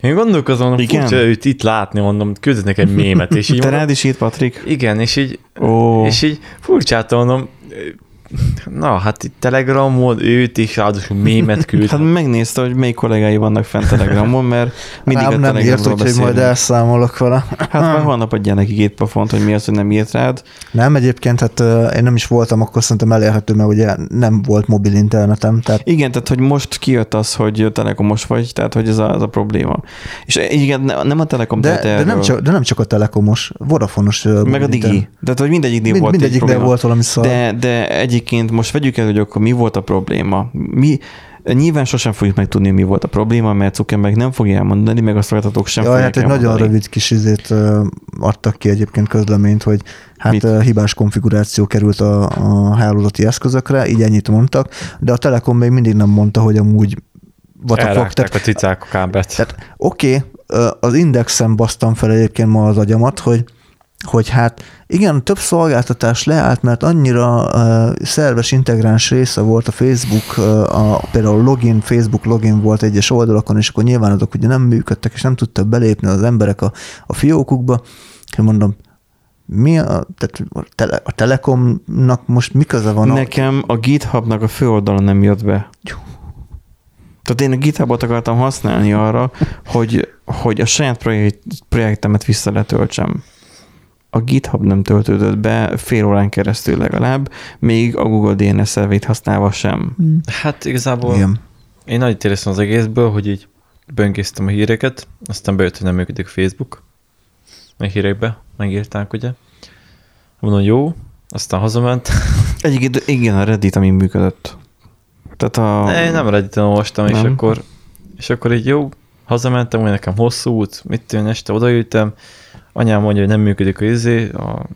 Én gondolkozom, hogy furcsa őt itt látni, mondom, küldesz nekem mémet, és így Te mondom, rád is írt, Patrik? igen, és így, Ó, és így furcsát mondom, na, hát itt Telegramon őt is ráadásul mémet küld. hát megnézte, hogy melyik kollégái vannak fent Telegramon, mert mindig Rám a nem írt, úgyhogy majd elszámolok vele. Hát majd holnap adjál neki két pofont, hogy mi az, hogy nem írt rád. Nem, egyébként hát én nem is voltam, akkor szerintem elérhető, mert ugye nem volt mobil internetem, tehát Igen, tehát hogy most kijött az, hogy telekomos vagy, tehát hogy ez a, ez a probléma. És igen, ne- nem a telekom de, de, nem csak, de nem csak a telekomos, Vodafonos Meg a Digi. Tehát, hogy mindegyiknél Mind, volt egy mindegyiknél volt valami szar. De, de egyébként most vegyük el, hogy akkor mi volt a probléma. Mi, nyilván sosem fogjuk megtudni, mi volt a probléma, mert Zuckerberg nem fogja elmondani, meg a szolgáltatók sem Ja, fogják hát egy nagyon elmondani. rövid kis izét adtak ki egyébként közleményt, hogy hát Mit? hibás konfiguráció került a, a hálózati eszközökre, így ennyit mondtak, de a Telekom még mindig nem mondta, hogy amúgy vatakok. Elrágták Tehát, a cicák a kábelt. tehát oké, okay, az indexen basztam fel egyébként ma az agyamat, hogy hogy hát igen, több szolgáltatás leállt, mert annyira uh, szerves integráns része volt a Facebook, uh, a, például login, Facebook login volt egyes oldalakon, és akkor nyilván azok ugye nem működtek, és nem tudtak belépni az emberek a, a fiókukba. Én mondom, mi a, tehát a, tele, a Telekomnak most mi köze van? Nekem a GitHubnak a főoldala nem jött be. Tehát én a GitHubot akartam használni arra, hogy, hogy a saját projekt, projektemet vissza letöltsem. A GitHub nem töltődött be fél órán keresztül legalább, még a Google DNS szervét használva sem. Hát igazából Igen. én nagy éreztem az egészből, hogy így böngésztem a híreket, aztán bejött, hogy nem működik Facebook. Meg hírekbe megírták, ugye. Mondom, jó, aztán hazament. Egyébként igen, a Reddit, ami működött. Tehát a... Én nem reddit olvastam, és Nem? akkor, és akkor így jó, hazamentem, hogy nekem hosszú út, mit tűn, este odaültem, anyám mondja, hogy nem működik a izé, a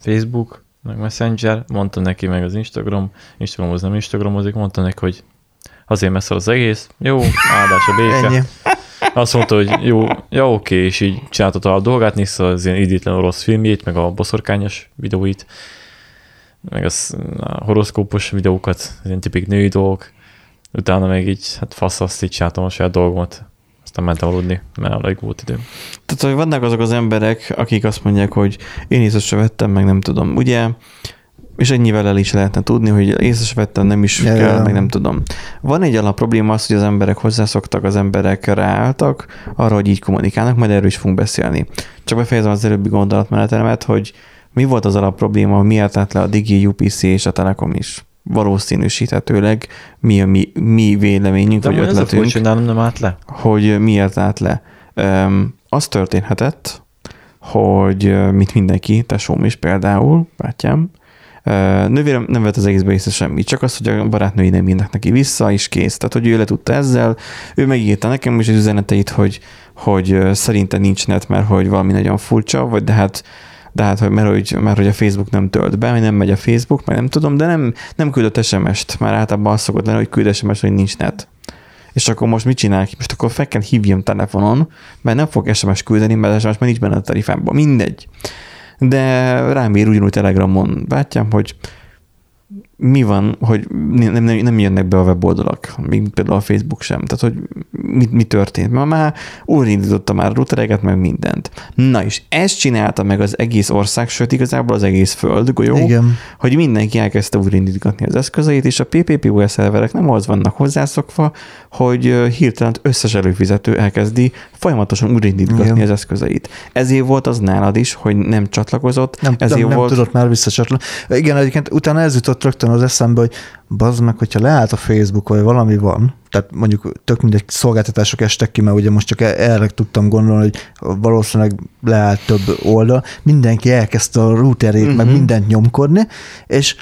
Facebook, meg Messenger, mondtam neki meg az Instagram, Instagramhoz nem Instagramozik, mondtam neki, hogy azért messze az egész, jó, áldás a béke. Ennyi. Azt mondta, hogy jó, ja oké, és így csinálta a dolgát, nézte az ilyen idétlen orosz filmjét, meg a boszorkányos videóit, meg az a horoszkópos videókat, az ilyen tipik női dolgok. Utána meg így, hát fasz, azt így csináltam a saját dolgomat. Aztán mentem aludni, mert alig volt időm. Tehát, hogy vannak azok az emberek, akik azt mondják, hogy én észre se vettem, meg nem tudom. Ugye, és ennyivel el is lehetne tudni, hogy észre se vettem, nem is Ja, kell, meg nem tudom. Van egy alap probléma az, hogy az emberek hozzászoktak, az emberek ráálltak arra, hogy így kommunikálnak, majd erről is fogunk beszélni. Csak befejezem az előbbi gondolatmenetemet, hogy mi volt az alap probléma, miért állt le a Digi, UPC és a Telekom is. Valószínűsíthetőleg mi a mi, mi véleményünk, De vagy amúgy ez a ötletünk nálam nem állt le. hogy miért állt le. Um, az történhetett, hogy ö, mint mindenki, tesóm is például, bátyám, ö, nővérem nem vett az egészbe észre semmit, csak az, hogy a barátnői nem írnak neki vissza, és kész. Tehát, hogy ő le tudta ezzel, ő megírta nekem is az üzeneteit, hogy, hogy szerinte nincs net, mert hogy valami nagyon furcsa, vagy de hát de hát, hogy, mert, hogy, mert hogy a Facebook nem tölt be, nem megy a Facebook, meg nem tudom, de nem, nem küldött SMS-t, már általában az szokott lenni, hogy küld SMS, hogy nincs net. És akkor most mit csinálják? Most akkor fel kell hívjam telefonon, mert nem fog SMS küldeni, mert SMS már nincs benne a tarifámban. Mindegy. De rám ír ugyanúgy Telegramon, bátyám, hogy mi van, hogy nem, nem, nem jönnek be a weboldalak, még például a Facebook sem. Tehát, hogy mi, mi történt? Ma már újraindította már a routereket, meg mindent. Na és ezt csinálta meg az egész ország, sőt igazából az egész föld, golyó, Igen. hogy mindenki elkezdte újraindítgatni az eszközeit, és a PPPoS szerverek nem az vannak hozzászokva, hogy hirtelen összes előfizető elkezdi folyamatosan újraindítgatni az eszközeit. Ezért volt az nálad is, hogy nem csatlakozott, Nem, ezért nem, nem volt... tudott már visszacsatlakozni. Igen, egyébként utána ez jutott rögtön az eszembe, hogy bazd meg, hogyha leállt a Facebook, vagy valami van, tehát mondjuk tök mindegy szolgáltatások estek ki, mert ugye most csak e- erre tudtam gondolni, hogy valószínűleg leállt több oldal, mindenki elkezdte a routerét, uh-huh. meg Mhm. mindent nyomkodni, és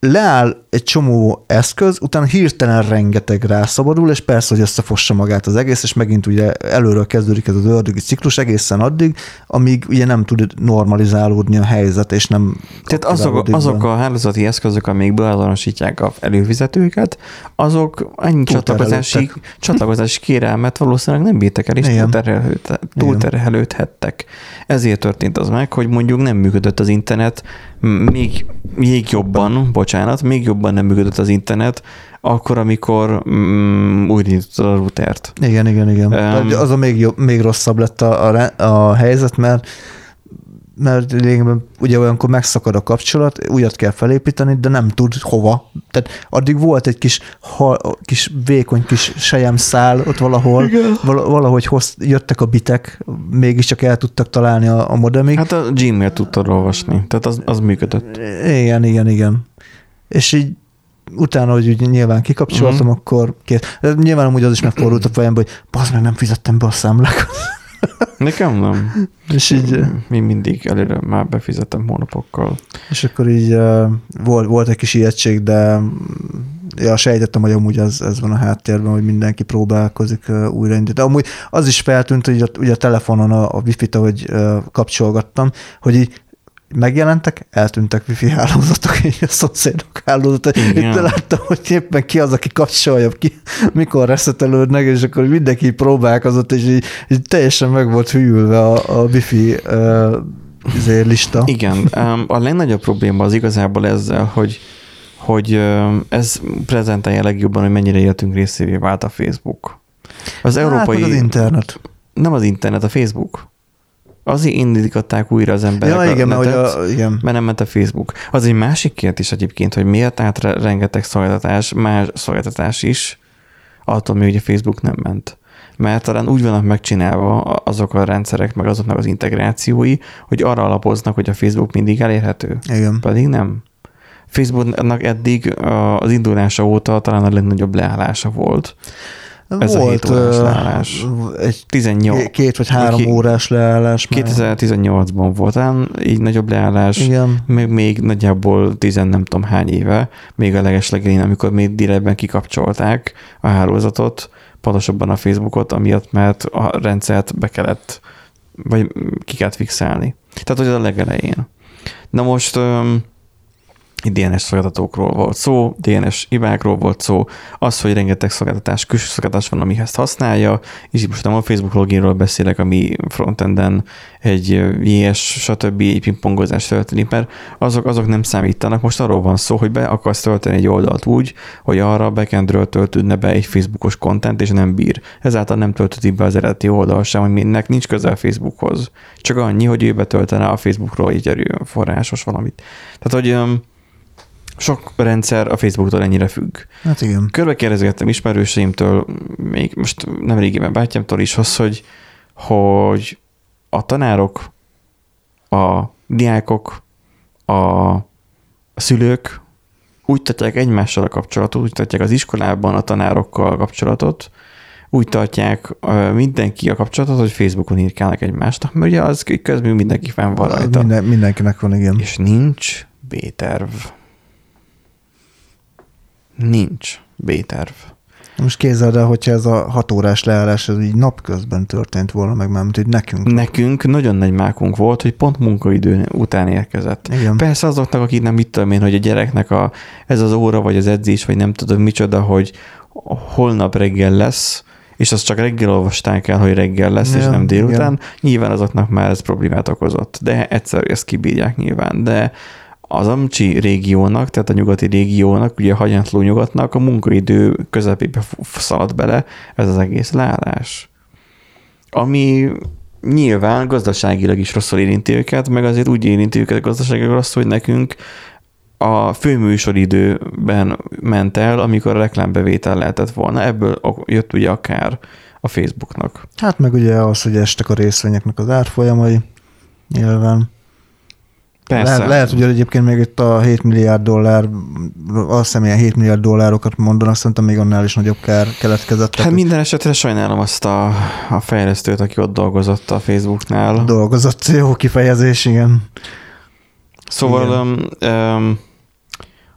leáll egy csomó eszköz, utána hirtelen rengeteg rászabadul, és persze, hogy összefossa magát az egész, és megint ugye előről kezdődik ez az ördögi ciklus egészen addig, amíg ugye nem tud normalizálódni a helyzet, és nem Tehát azok, azok a hálózati eszközök, amik beazonosítják a előfizetőket, azok ennyi csatlakozási, csatlakozási kérelmet valószínűleg nem bírtak el, és túlterhelődhettek. Ezért történt az meg, hogy mondjuk nem működött az internet, még, még jobban, bocsánat, még jobban nem működött az internet, akkor, amikor mm, újraindítottad a routert. Igen, igen, igen. Um, az a még, jobb, még rosszabb lett a, a, a helyzet, mert mert lényegében ugye olyankor megszakad a kapcsolat, újat kell felépíteni, de nem tud hova. Tehát addig volt egy kis, ha, kis vékony kis sejem szál ott valahol, val, valahogy hoz, jöttek a bitek, mégiscsak el tudtak találni a, a modemig. Hát a Gmail tudtad olvasni, tehát az, az működött. Igen, igen, igen. És így utána, hogy úgy nyilván kikapcsoltam, uh-huh. akkor két. Nyilván amúgy az is megfordult a fejembe, hogy bazd meg, nem fizettem be a számlákat. Nekem nem. És így, Mi mindig előre már befizetem hónapokkal. és akkor így volt, volt egy kis ijegység, de mm, ja, sejtettem, hogy amúgy ez, ez van a háttérben, hogy mindenki próbálkozik újraindítani. Amúgy az is feltűnt, hogy a, ugye a telefonon a, a wifi-t, ahogy kapcsolgattam, hogy így megjelentek, eltűntek wifi hálózatok, és a szomszédok hálózatok. Itt láttam, hogy éppen ki az, aki kapcsolja, ki, mikor reszetelődnek, és akkor mindenki próbálkozott, és így, így teljesen meg volt hűlve a, a wifi uh, lista. Igen, a legnagyobb probléma az igazából ezzel, hogy hogy ez prezentálja legjobban, hogy mennyire életünk részévé vált a Facebook. Az európai... Hát, meg az internet. nem az internet, a Facebook. Azért indították újra az emberek Ja, igen, mert, hogy a, igen. mert nem ment a Facebook. Az egy másik kérdés egyébként, hogy miért re- rengeteg szolgáltatás, más szolgáltatás is, attól még, hogy a Facebook nem ment. Mert talán úgy vannak megcsinálva azok a rendszerek, meg azoknak az integrációi, hogy arra alapoznak, hogy a Facebook mindig elérhető. igen. Pedig nem. Facebooknak eddig az indulása óta talán a legnagyobb leállása volt. Ez a hét órás ö, leállás. egy 18, két vagy három Ki- órás leállás. már. 2018-ban volt talán így nagyobb leállás, Igen. meg még nagyjából tizen nem tudom hány éve, még a legeslegelén, amikor még direktben kikapcsolták a hálózatot, pontosabban a Facebookot, amiatt, mert a rendszert be kellett, vagy ki kellett fixálni. Tehát, hogy az a legelején. Na most DNS szolgáltatókról volt szó, DNS hibákról volt szó, az, hogy rengeteg szolgáltatás, külső szolgáltatás van, ami ezt használja, és itt most nem a Facebook loginról beszélek, ami frontenden egy JS, stb. egy pingpongozás történik, mert azok, azok nem számítanak. Most arról van szó, hogy be akarsz tölteni egy oldalt úgy, hogy arra backendről töltődne be egy Facebookos content, és nem bír. Ezáltal nem töltödik be az eredeti oldal sem, hogy mindnek nincs közel Facebookhoz. Csak annyi, hogy ő betöltene a Facebookról egy erőforrásos valamit. Tehát, hogy sok rendszer a Facebooktól ennyire függ. Hát igen. Körbe kérdezgettem ismerőseimtől, még most nem régiben bátyámtól is az, hogy, hogy a tanárok, a diákok, a szülők úgy tartják egymással a kapcsolatot, úgy tartják az iskolában a tanárokkal a kapcsolatot, úgy tartják mindenki a kapcsolatot, hogy Facebookon írkálnak egymásnak, mert ugye az közben mindenki fenn van rajta. Minden, mindenkinek van, igen. És nincs B-terv. Nincs B-terv. Most képzeld el, hogyha ez a hat órás leállás, ez így napközben történt volna, meg már, mint hogy nekünk. Nekünk nagyon nagy mákunk volt, hogy pont munkaidő után érkezett. Igen. Persze azoknak, akik nem mit tudom én, hogy a gyereknek a, ez az óra, vagy az edzés, vagy nem tudom micsoda, hogy holnap reggel lesz, és azt csak reggel olvasták el, hogy reggel lesz, és Ja, nem délután. igen. Nyilván azoknak már ez problémát okozott, de egyszer ezt kibírják nyilván. De az Amcsi régiónak, tehát a nyugati régiónak, ugye a hagyatló nyugatnak a munkaidő közepébe szaladt bele ez az egész leállás. Ami nyilván gazdaságilag is rosszul érinti őket, meg azért úgy érinti őket gazdaságilag rosszul, hogy nekünk a főműsoridőben ment el, amikor a reklámbevétel lehetett volna. Ebből jött ugye akár a Facebooknak. Hát meg ugye az, hogy estek a részvényeknek az árfolyamai, nyilván. Persze. Lehet, lehet, hogy egyébként még itt a 7 milliárd dollár, azt hiszem ilyen 7 milliárd dollárokat mondanak, szerintem még annál is nagyobb kár keletkezett. Hát minden esetre sajnálom azt a, a fejlesztőt, aki ott dolgozott a Facebooknál. dolgozott, jó kifejezés, igen. Szóval um, um,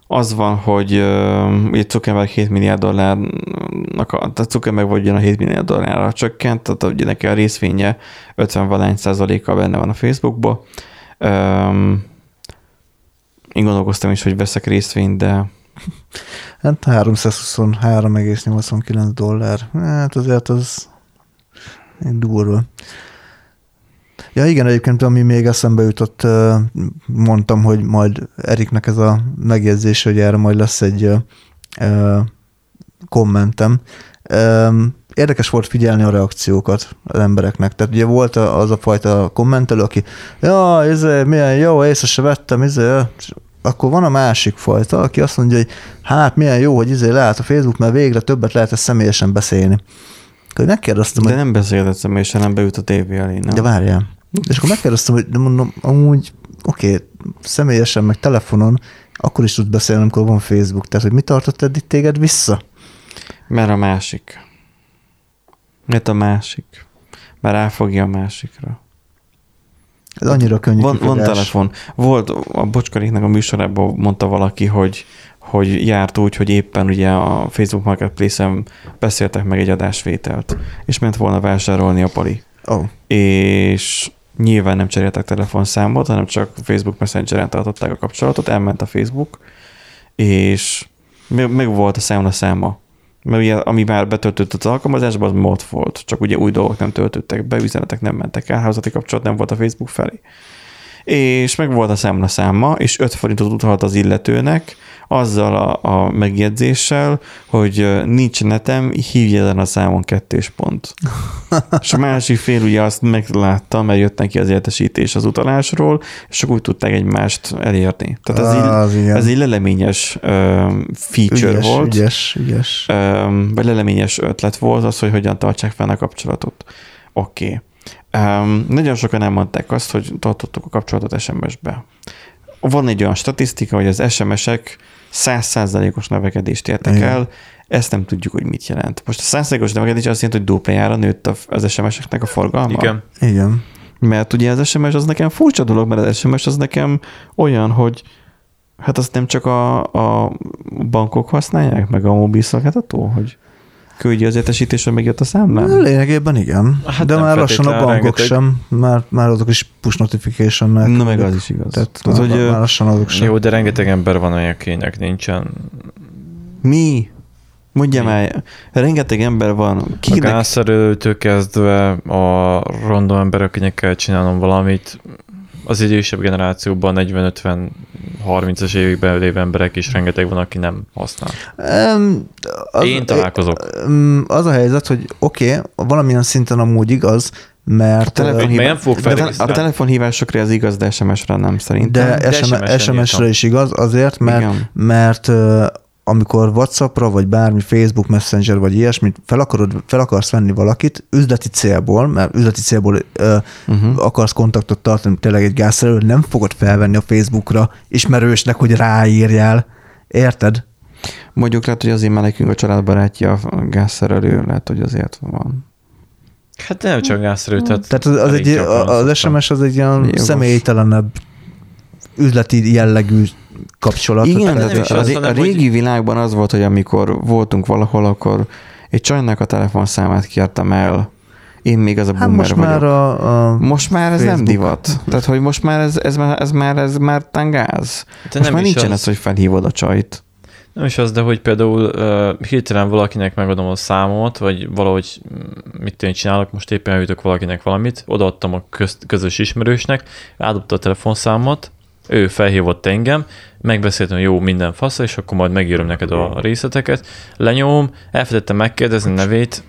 az van, hogy um, ugye Zuckerberg 7 milliárd dollárnak, a, tehát Zuckerberg vagy ugyan a 7 milliárd dollárra csökkent, tehát ugye neki a részvénye 50 valány százaléka benne van a Facebookba. Um, én gondolkoztam is, hogy veszek részvényt, de Hát 323,89 dollár. Hát azért az durva. Ja igen, egyébként ami még eszembe jutott, mondtam, hogy majd Eriknek ez a megjegyzés, hogy erre majd lesz egy kommentem. Érdekes volt figyelni a reakciókat az embereknek. Tehát ugye volt az a fajta kommentelő, aki ja, ez milyen jó, észre se vettem, izé, akkor van a másik fajta, aki azt mondja, hogy hát milyen jó, hogy izé lehet a Facebook, mert végre többet lehet ezt személyesen beszélni. Akkor megkérdeztem, de hogy nem beszélgettem, és nem beült a tévé elé, nem? de várjál. És akkor megkérdeztem, hogy de mondom, amúgy oké, okay, személyesen, meg telefonon, akkor is tudsz beszélni, amikor van Facebook. Tehát, hogy mi tartott eddig téged vissza? Mert a másik. Mert a másik. Mert ráfogja a másikra. Ez annyira könnyű Van, van telefon. Volt a Bocskaréknak a műsorában mondta valaki, hogy, hogy járt úgy, hogy éppen ugye a Facebook Marketplace-en beszéltek meg egy adásvételt, és ment volna vásárolni a pali. Oh. És nyilván nem cseréltek telefonszámot, hanem csak Facebook Messenger-en tartották a kapcsolatot, elment a Facebook, és meg, volt a számon a száma. Mert ugye, ami már betöltött az alkalmazásban, az mod volt, csak ugye új dolgok nem töltöttek be, üzenetek nem mentek el, házati kapcsolat nem volt a Facebook felé. És meg volt a számon a száma, és 5 forintot utalt az illetőnek, azzal a, a megjegyzéssel, hogy nincs netem, hívj ezen a számon kettős pont. és a másik fél ugye azt meglátta, mert jött neki az értesítés az utalásról, és akkor úgy tudták egymást elérni. Tehát ez, Az így, ez egy leleményes um, feature Ügyes, volt, ügyes, ügyes. um, vagy leleményes ötlet volt az, hogy hogyan tartsák fenn a kapcsolatot. Oké. Okay. Um, nagyon sokan elmondták azt, hogy tartottuk a kapcsolatot SMS-be. Van egy olyan statisztika, hogy az SMS-ek 100%-os növekedést értek Igen. el, ezt nem tudjuk, hogy mit jelent. Most a 100%-os növekedés azt jelenti, hogy duplájára nőtt a- az SMS-eknek a forgalma. Igen. Igen. Mert ugye az SMS az nekem furcsa dolog, mert az SMS az nekem olyan, hogy hát azt nem csak a, a bankok használják, meg a mobil szolgáltató, hogy küldje az értesítés, hogy megjött a számlám. Lényegében igen. Hát de már lassan a bankok rengeteg. sem, már, már azok is push notification Na meg az is igaz. Tehát, Tehát, már, hogy már lassan azok sem. Jó, de rengeteg ember van, akinek nincsen. mi? Mondja már, rengeteg ember van. A Kinek? gázszerelőtől kezdve a random ember, akinek kell csinálnom valamit, az idősebb generációban 40-50-30-as években lévő emberek is rengeteg van, aki nem használ. Um, az, Én találkozok. Um, az a helyzet, hogy oké, okay, valamilyen szinten amúgy igaz, mert Telefonhívás- Meg nem fogok de a telefonhívásokra ez igaz, de SMS-re nem szerintem. de, de SMS-re írtam. is igaz, azért, mert, Igen. mert amikor Whatsappra, vagy bármi Facebook Messenger, vagy ilyesmit fel, akarod, fel akarsz venni valakit üzleti célból, mert üzleti célból ö, Uh-huh. akarsz kontaktot tartani, tényleg egy gázszerelő, nem fogod felvenni a Facebookra ismerősnek, hogy ráírjál. Érted? Mondjuk lehet, hogy azért, mert nekünk a családbarátja a gázszerelő, lehet, hogy azért van. Hát nem csak gázszerelő, tehát, Tehát az, az, egy, az szoktam. SMS az egy ilyen Jogos. személytelenebb üzleti jellegű kapcsolat. Igen, Tehát- nem tehát is a, az, a, hanem, a régi világban az volt, hogy amikor voltunk valahol, akkor egy csajnak a telefonszámát kértem el. Én még az a Hát boomer most vagyok. már a, a Most már ez Facebook. nem divat. Tehát, hogy most már ez, ez, már, ez már, ez már tangáz. De most nem már is nincsen az. ez, hogy felhívod a csajt. Nem is az, de hogy például uh, hirtelen valakinek megadom a számot, vagy valahogy mm, mit én csinálok, most éppen eljutok valakinek valamit, odaadtam a közt, közös ismerősnek, átadta a telefonszámot, ő felhívott engem, megbeszéltem, jó, minden fasz, és akkor majd megírom neked a részleteket, lenyomom, elfelejtettem megkérdezni nevét,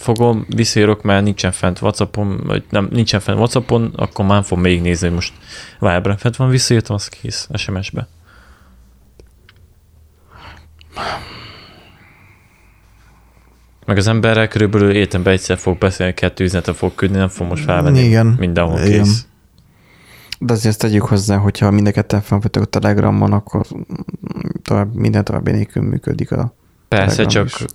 fogom, visszaírok, mert nincsen fent Whatsappon, vagy nem, nincsen fent Whatsappon, akkor már fog még nézni, hogy most Viber fent van, visszaírtam, az kész SMS-be. Meg az emberrel körülbelül életemben egyszer fog beszélni, kettő üzenetet fog küldni, nem fog most felvenni Igen. mindenhol Igen. De azért ezt tegyük hozzá, hogyha mind a ketten felvettük a Telegramon, akkor tovább, minden további nélkül működik a Persze, Telegram csak is.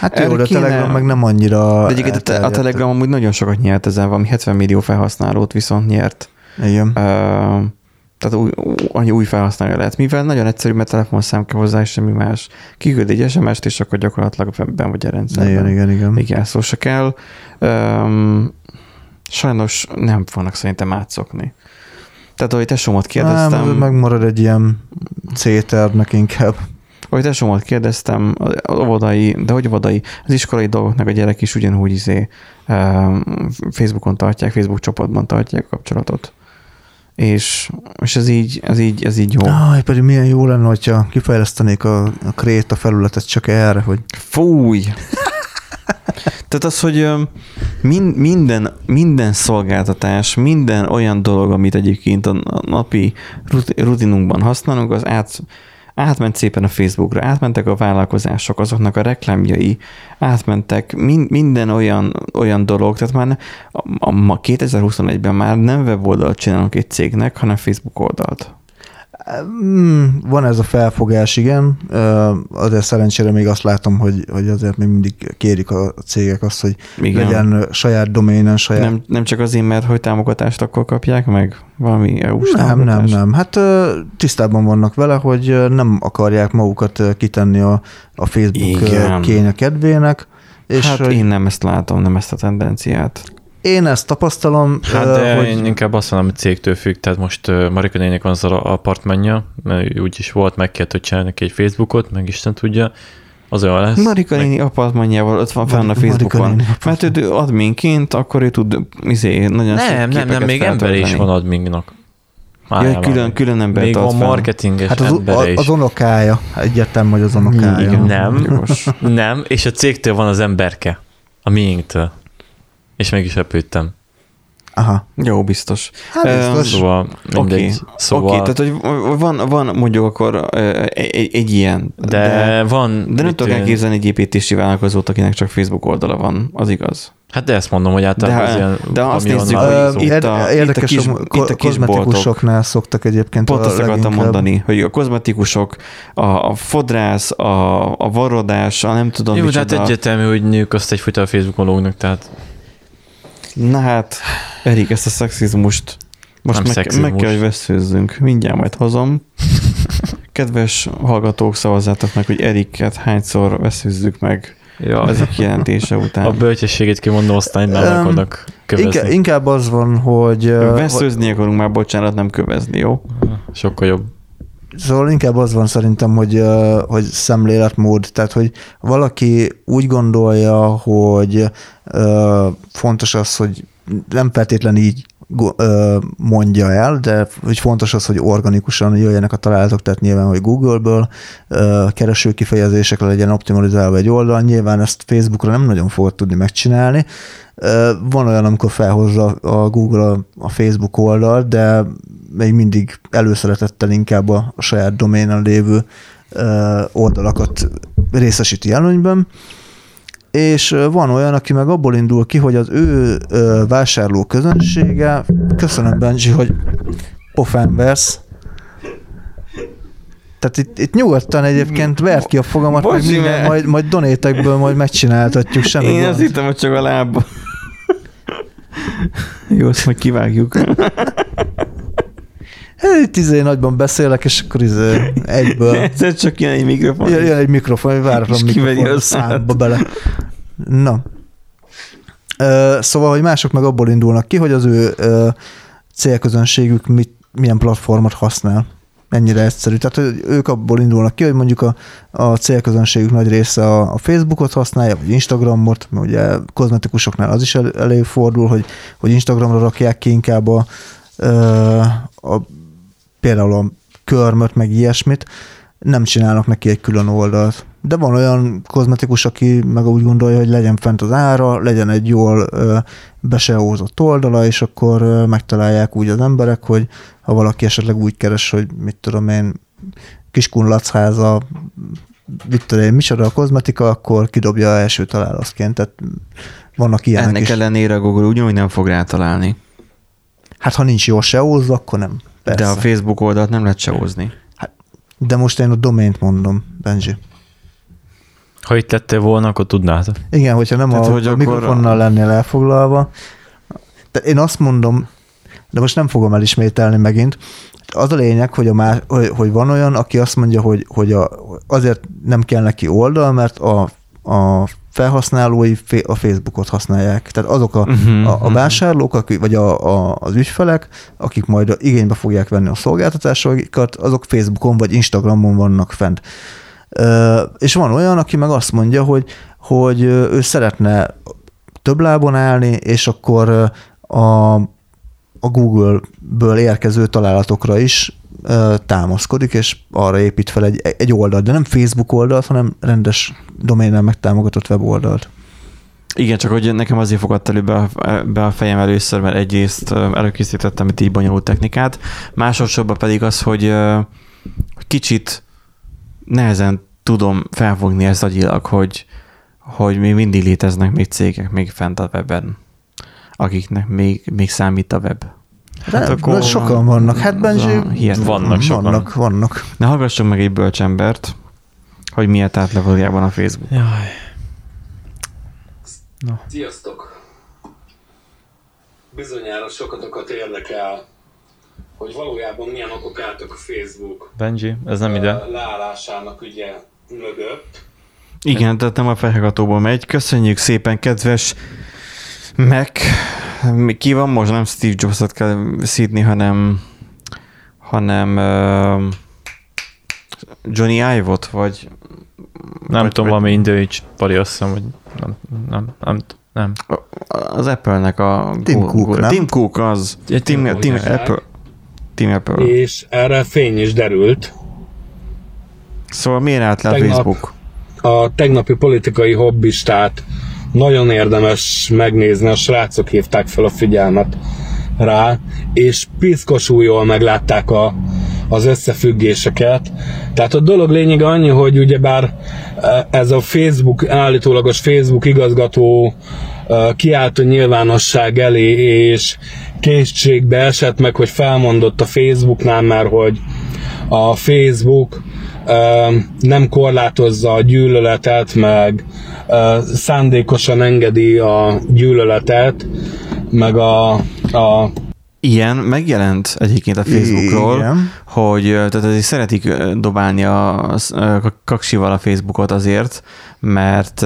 Hát jó, de a Telegram meg nem annyira De egyébként a, te- a. Telegram amúgy nagyon sokat nyert ezen, valami 70 millió felhasználót viszont nyert. Igen. Uh, tehát új, annyi új felhasználója lehet, mivel nagyon egyszerű, mert telefonszám kell hozzá, és semmi más. Kiküld egy SMS-t, és akkor gyakorlatilag ben vagy a rendszerben. Igen, igen, igen. Még jelszó se kell. Um, sajnos nem fognak szerintem átszokni. Tehát, ahogy tesómat kérdeztem, Nem, megmarad egy ilyen C-tervnek inkább. ahogy tesómat kérdeztem, az óvodai, de hogy óvodai, az iskolai dolgoknak a gyerek is ugyanúgy izé, Facebookon tartják, Facebook csoportban tartják a kapcsolatot. És, és ez így, ez így, ez így jó. Aj, pedig milyen jó lenne, hogyha kifejlesztenék a, a Kréta felületet csak erre, hogy Fúj! Tehát az, hogy minden, minden szolgáltatás, minden olyan dolog, amit egyébként a napi ruti- rutinunkban használunk, az át, átment szépen a Facebookra, átmentek a vállalkozások, azoknak a reklámjai, átmentek min, minden olyan, olyan dolog, tehát már a, a, ma 2021-ben már nem weboldalt csinálunk egy cégnek, hanem Facebook oldalt. Mm, van ez a felfogás, igen. Azért szerencsére még azt látom, hogy, hogy azért még mindig kérik a cégek azt, hogy Igen. legyen saját doménen, saját... Nem, nem csak azért, mert hogy támogatást akkor kapják meg? Valami EU-s nem, nem, támogatást? nem. Hát tisztában vannak vele, hogy nem akarják magukat kitenni a, a Facebook Igen. kénye kedvének. És hát hogy, én nem ezt látom, nem ezt a tendenciát. Én ezt tapasztalom, Hát de hogy én inkább azt mondom, hogy cégtől függ, tehát most Marika nének van az a apartmanja, mert úgyis volt, megkért, hogy csinálj neki egy Facebookot, meg Isten tudja, az olyan lesz. Marika néni apartmanjával ott van fenn a Facebookon. Mert ő adminként, akkor ő tud izé, nagyon nem, nem, nem, még ember is van adminnak. Ja, Májában. külön, külön embert Még fel. marketinges hát az, embere a, is. az unokája, egyértelmű, hogy az unokája. Igen. Nem, nem, és a cégtől van az emberke. A miénktől. És meg is repültem. Aha. Jó, biztos. Hát biztos. Szóval mindegy. Oké, Szóval, okay, tehát hogy van, van mondjuk akkor egy, egy, ilyen, de, de van... de nem tudok elképzelni egy építési vállalkozót, akinek csak Facebook oldala van, az igaz. Hát de ezt mondom, hogy általában De- az ilyen de azt nézzük, hogy itt a- Érdekes, itt a kis- itt a kozmetikusoknál szoktak egyébként Pont azt akartam mondani, hogy a kozmetikusok, a, a fodrász, a, a varrodás, a nem tudom Jó, de hát egyértelmű, hogy nők azt egyfajta a Facebookon lógnak, tehát Na hát, Erik, ezt a szexizmust most Nem meg, szexizmus. meg kell, hogy veszőzzünk. Mindjárt majd hozom. Kedves hallgatók, szavazzátok meg, hogy Eriket hányszor veszőzzük meg ja, egy jelentése után. a bölcsességét kimondó aztán nem Öm, akarnak kövezni. inkább az van, hogy... Veszőzni akarunk már, bocsánat, nem kövezni, jó? Sokkal jobb. Szóval inkább az van szerintem, hogy, hogy szemléletmód, tehát hogy valaki úgy gondolja, hogy fontos az, hogy nem feltétlen így mondja el, de hogy fontos az, hogy organikusan jöjjenek a találatok, tehát nyilván, hogy Google-ből kereső kifejezésekre legyen optimalizálva egy oldal, nyilván ezt Facebookra nem nagyon fogod tudni megcsinálni. Van olyan, amikor felhozza a Google a, Facebook oldalt, de még mindig előszeretettel inkább a, a saját doménen lévő oldalakat részesíti előnyben. És van olyan, aki meg abból indul ki, hogy az ő vásárló közönsége, köszönöm Benji, hogy pofán versz, tehát itt, itt nyugodtan egyébként vert ki a fogamat, meg Bocsi, minden, mert- majd, majd donétekből majd megcsináltatjuk, semmi Én gond. azt hittem, hogy csak a lábba. Jó, azt majd kivágjuk. Hát Itt izé nagyban beszélek, és akkor izé egyből Ez csak ilyen egy mikrofon. jön, jön egy mikrofon, váratlan mikrofon a számba bele. Na. Szóval, hogy mások meg abból indulnak ki, hogy az ő célközönségük mit, milyen platformot használ. Ennyire egyszerű. Tehát ők abból indulnak ki, hogy mondjuk a, a célközönségük nagy része a, a Facebookot használja, vagy Instagramot, mert ugye kozmetikusoknál az is el, előfordul, hogy, hogy Instagramra rakják ki inkább a, a például a körmöt, meg ilyesmit, nem csinálnak neki egy külön oldalt. De van olyan kozmetikus, aki meg úgy gondolja, hogy legyen fent az ára, legyen egy jól beseózott oldala, és akkor megtalálják úgy az emberek, hogy ha valaki esetleg úgy keres, hogy mit tudom én, kiskunlacháza, mit tudom én, micsoda a kozmetika, akkor kidobja első találatként. Tehát vannak ilyenek Ennek is. ellenére a Google ugyanúgy nem fog rátalálni. Hát ha nincs jól seózva, akkor nem. Persze. De a Facebook oldalt nem lehet sehozni. De most én a domént mondom, Benji. Ha itt lettél volna, akkor tudnád. Igen, hogyha nem Tehát, a, hogy a akkor- mikrofonnal lennél elfoglalva. De én azt mondom, de most nem fogom elismételni megint, az a lényeg, hogy, a más, hogy, hogy van olyan, aki azt mondja, hogy, hogy a, azért nem kell neki oldal, mert a, a felhasználói fe- a Facebookot használják. Tehát azok a, Mhm, a, a mhm. vásárlók, akik, vagy a, a, az ügyfelek, akik majd igénybe fogják venni a szolgáltatásokat, azok Facebookon vagy Instagramon vannak fent. És van olyan, aki meg azt mondja, hogy, hogy ő szeretne több lábon állni, és akkor a, a Google-ből érkező találatokra is támaszkodik, és arra épít fel egy, egy oldalt, de nem Facebook oldalt, hanem rendes doménnel megtámogatott weboldalt. Igen, csak hogy nekem azért fogadt elő be be a fejem először, mert egyrészt előkészítettem egy így bonyolult technikát, másodszorban pedig az, hogy kicsit nehezen tudom felfogni ezt agyilag, hogy, hogy még mindig léteznek még cégek még fent a webben, akiknek még, még számít a web. Hát akkor sokan vannak. Hát Benji, hihetetlen. Vannak sokan. vannak, vannak. Ne hallgassunk meg egy bölcsembert, hogy miért állt le valójában a Facebook. Jaj. Sziasztok! Bizonyára sokatokat érdekel, hogy valójában milyen okok álltak a Facebook Benji, ez nem ide. leállásának ugye mögött. Igen, tehát nem a felhallgatóból megy. Köszönjük szépen, kedves Mi- Ki van most? Nem Steve Jobs-ot kell szídni, hanem hanem uh, Johnny Ive-ot, vagy Nem vagy- tudom, vagy- valami indiai pari azt hiszem, vagy nem, nem, nem, nem. az Apple-nek a Tim Cook, nem? Tim Cook az. Ja, Tim, Tim. Apple. Tim Apple. És erre fény is derült. Szóval miért állt le a Tegnap- Facebook? A tegnapi politikai hobbistát nagyon érdemes megnézni, a srácok hívták fel a figyelmet rá, és piszkosul jól meglátták a, az összefüggéseket. Tehát a dolog lényege annyi, hogy ugyebár eh, ez a Facebook, állítólagos Facebook igazgató eh, kiállt a nyilvánosság elé, és készségbe esett meg, hogy felmondott a Facebooknál már, hogy a Facebook nem korlátozza a gyűlöletet, meg szándékosan engedi a gyűlöletet, meg a, a Ilyen megjelent egyébként a Facebookról, Igen. hogy tehát azért szeretik dobálni a, a kaksival a Facebookot azért, mert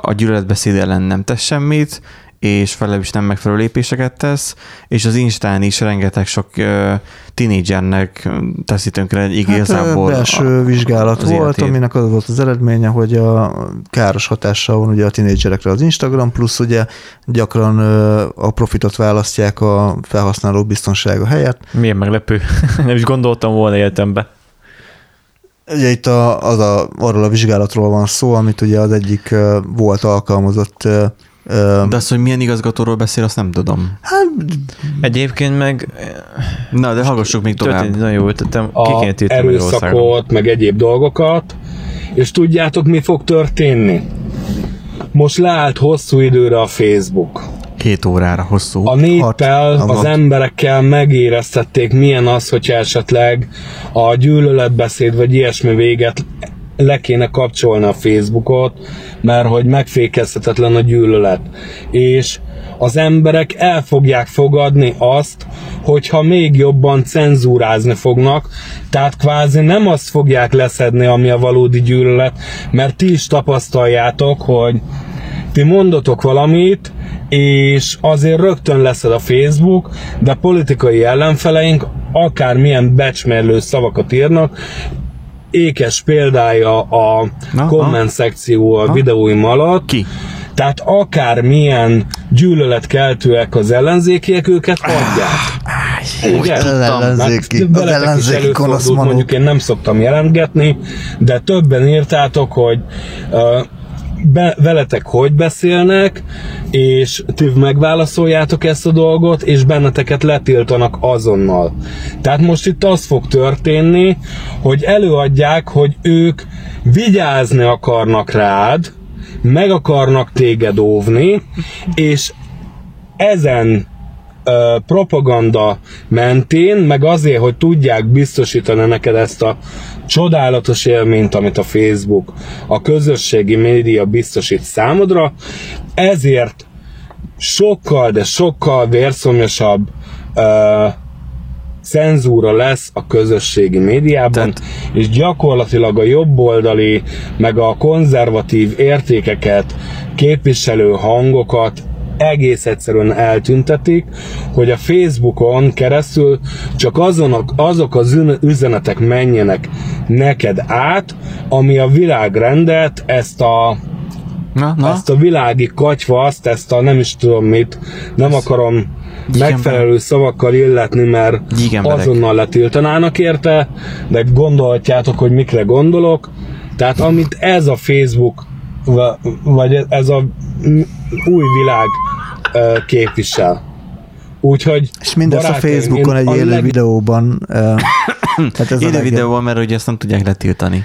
a gyűlöletbeszéd ellen nem tesz semmit, és felelős nem megfelelő lépéseket tesz, és az Instán is rengeteg sok uh, tinédzsernek teszi tönkre egy Hát igazából. belső a- vizsgálat az volt, életét. aminek az volt az eredménye, hogy a káros hatással van ugye a tinédzserekre az Instagram, plusz ugye gyakran a profitot választják a felhasználó biztonsága helyett. Milyen meglepő. nem is gondoltam volna életembe. Ugye itt a, az a, arról a vizsgálatról van szó, amit ugye az egyik volt alkalmazott De azt, hogy milyen igazgatóról beszél, azt nem tudom. hát, Egyébként meg Na, de hallgassuk még tovább. történt, nagyon jó ötletem, ki a erőszakot, meg egyéb dolgokat, és tudjátok, mi fog történni? Most leállt hosszú időre a Facebook. Két órára hosszú. A néppel, Hat. az emberekkel megéreztették, milyen az, hogyha esetleg a gyűlöletbeszéd vagy ilyesmi véget le kéne kapcsolni a Facebookot, mert hogy megfékezhetetlen a gyűlölet. És az emberek el fogják fogadni azt, hogyha még jobban cenzúrázni fognak, tehát kvázi nem azt fogják leszedni, ami a valódi gyűlölet, mert ti is tapasztaljátok, hogy ti mondotok valamit, és azért rögtön leszed a Facebook, de politikai ellenfeleink akármilyen becsmerlő szavakat írnak, ékes példája a Na, komment szekció a Na. videóim alatt. Ki? Tehát akármilyen gyűlöletkeltőek az ellenzékiek, őket hagyják. Ugye? Az ellenzéki- az ellenzéki gonoszmanók. Mondjuk én nem szoktam jelentgetni, de többen írtátok, hogy uh, be, veletek hogy beszélnek, és ti megválaszoljátok ezt a dolgot, és benneteket letiltanak azonnal. Tehát most itt az fog történni, hogy előadják, hogy ők vigyázni akarnak rád, meg akarnak téged óvni, és ezen ö, propaganda mentén, meg azért, hogy tudják biztosítani neked ezt a csodálatos élményt, amit a Facebook, a közösségi média biztosít számodra, ezért sokkal, de sokkal vérszomjasabb ö, cenzúra lesz a közösségi médiában, Tehát- és gyakorlatilag a jobboldali, meg a konzervatív értékeket képviselő hangokat egész egyszerűen eltüntetik, hogy a Facebookon keresztül csak azonok, azok az üzenetek menjenek neked át, ami a világrendet, ezt a Na, na. ezt a világi katyvaszt, ezt a nem is tudom mit, nem akarom megfelelő szavakkal illetni, mert Gyíkemberek. azonnal letiltanának érte, de gondolhatjátok, hogy mikre gondolok. Tehát amit ez a Facebook, va- vagy ez a új világ képvisel. Úgyhogy és mindezt a Facebookon egy élő leg- videóban. tehát ez Élő videóban, mert ugye ezt nem tudják letiltani.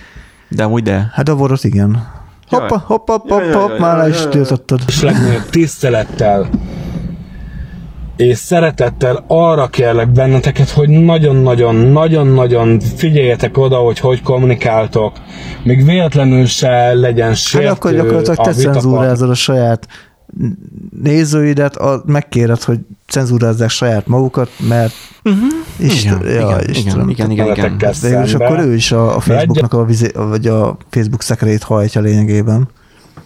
De amúgy de. Hát a vorot igen. Hoppa, hopp, hopp, hopp, hopp, már le is tiltottad. és legnagyobb tisztelettel és szeretettel arra kérlek benneteket, hogy nagyon-nagyon-nagyon-nagyon figyeljetek oda, hogy hogy kommunikáltok, még véletlenül se legyen Hát sértő akkor gyakorlatilag te cenzúrázod a saját nézőidet, a, megkéred, hogy cenzúrázzák saját magukat, mert uh-huh. Isten, igen, ja, igen, Istenem. igen, igen, igen, igen. Végül is szembe. akkor ő is a, a Facebooknak a, vizé, vagy a Facebook szekerét hajtja lényegében.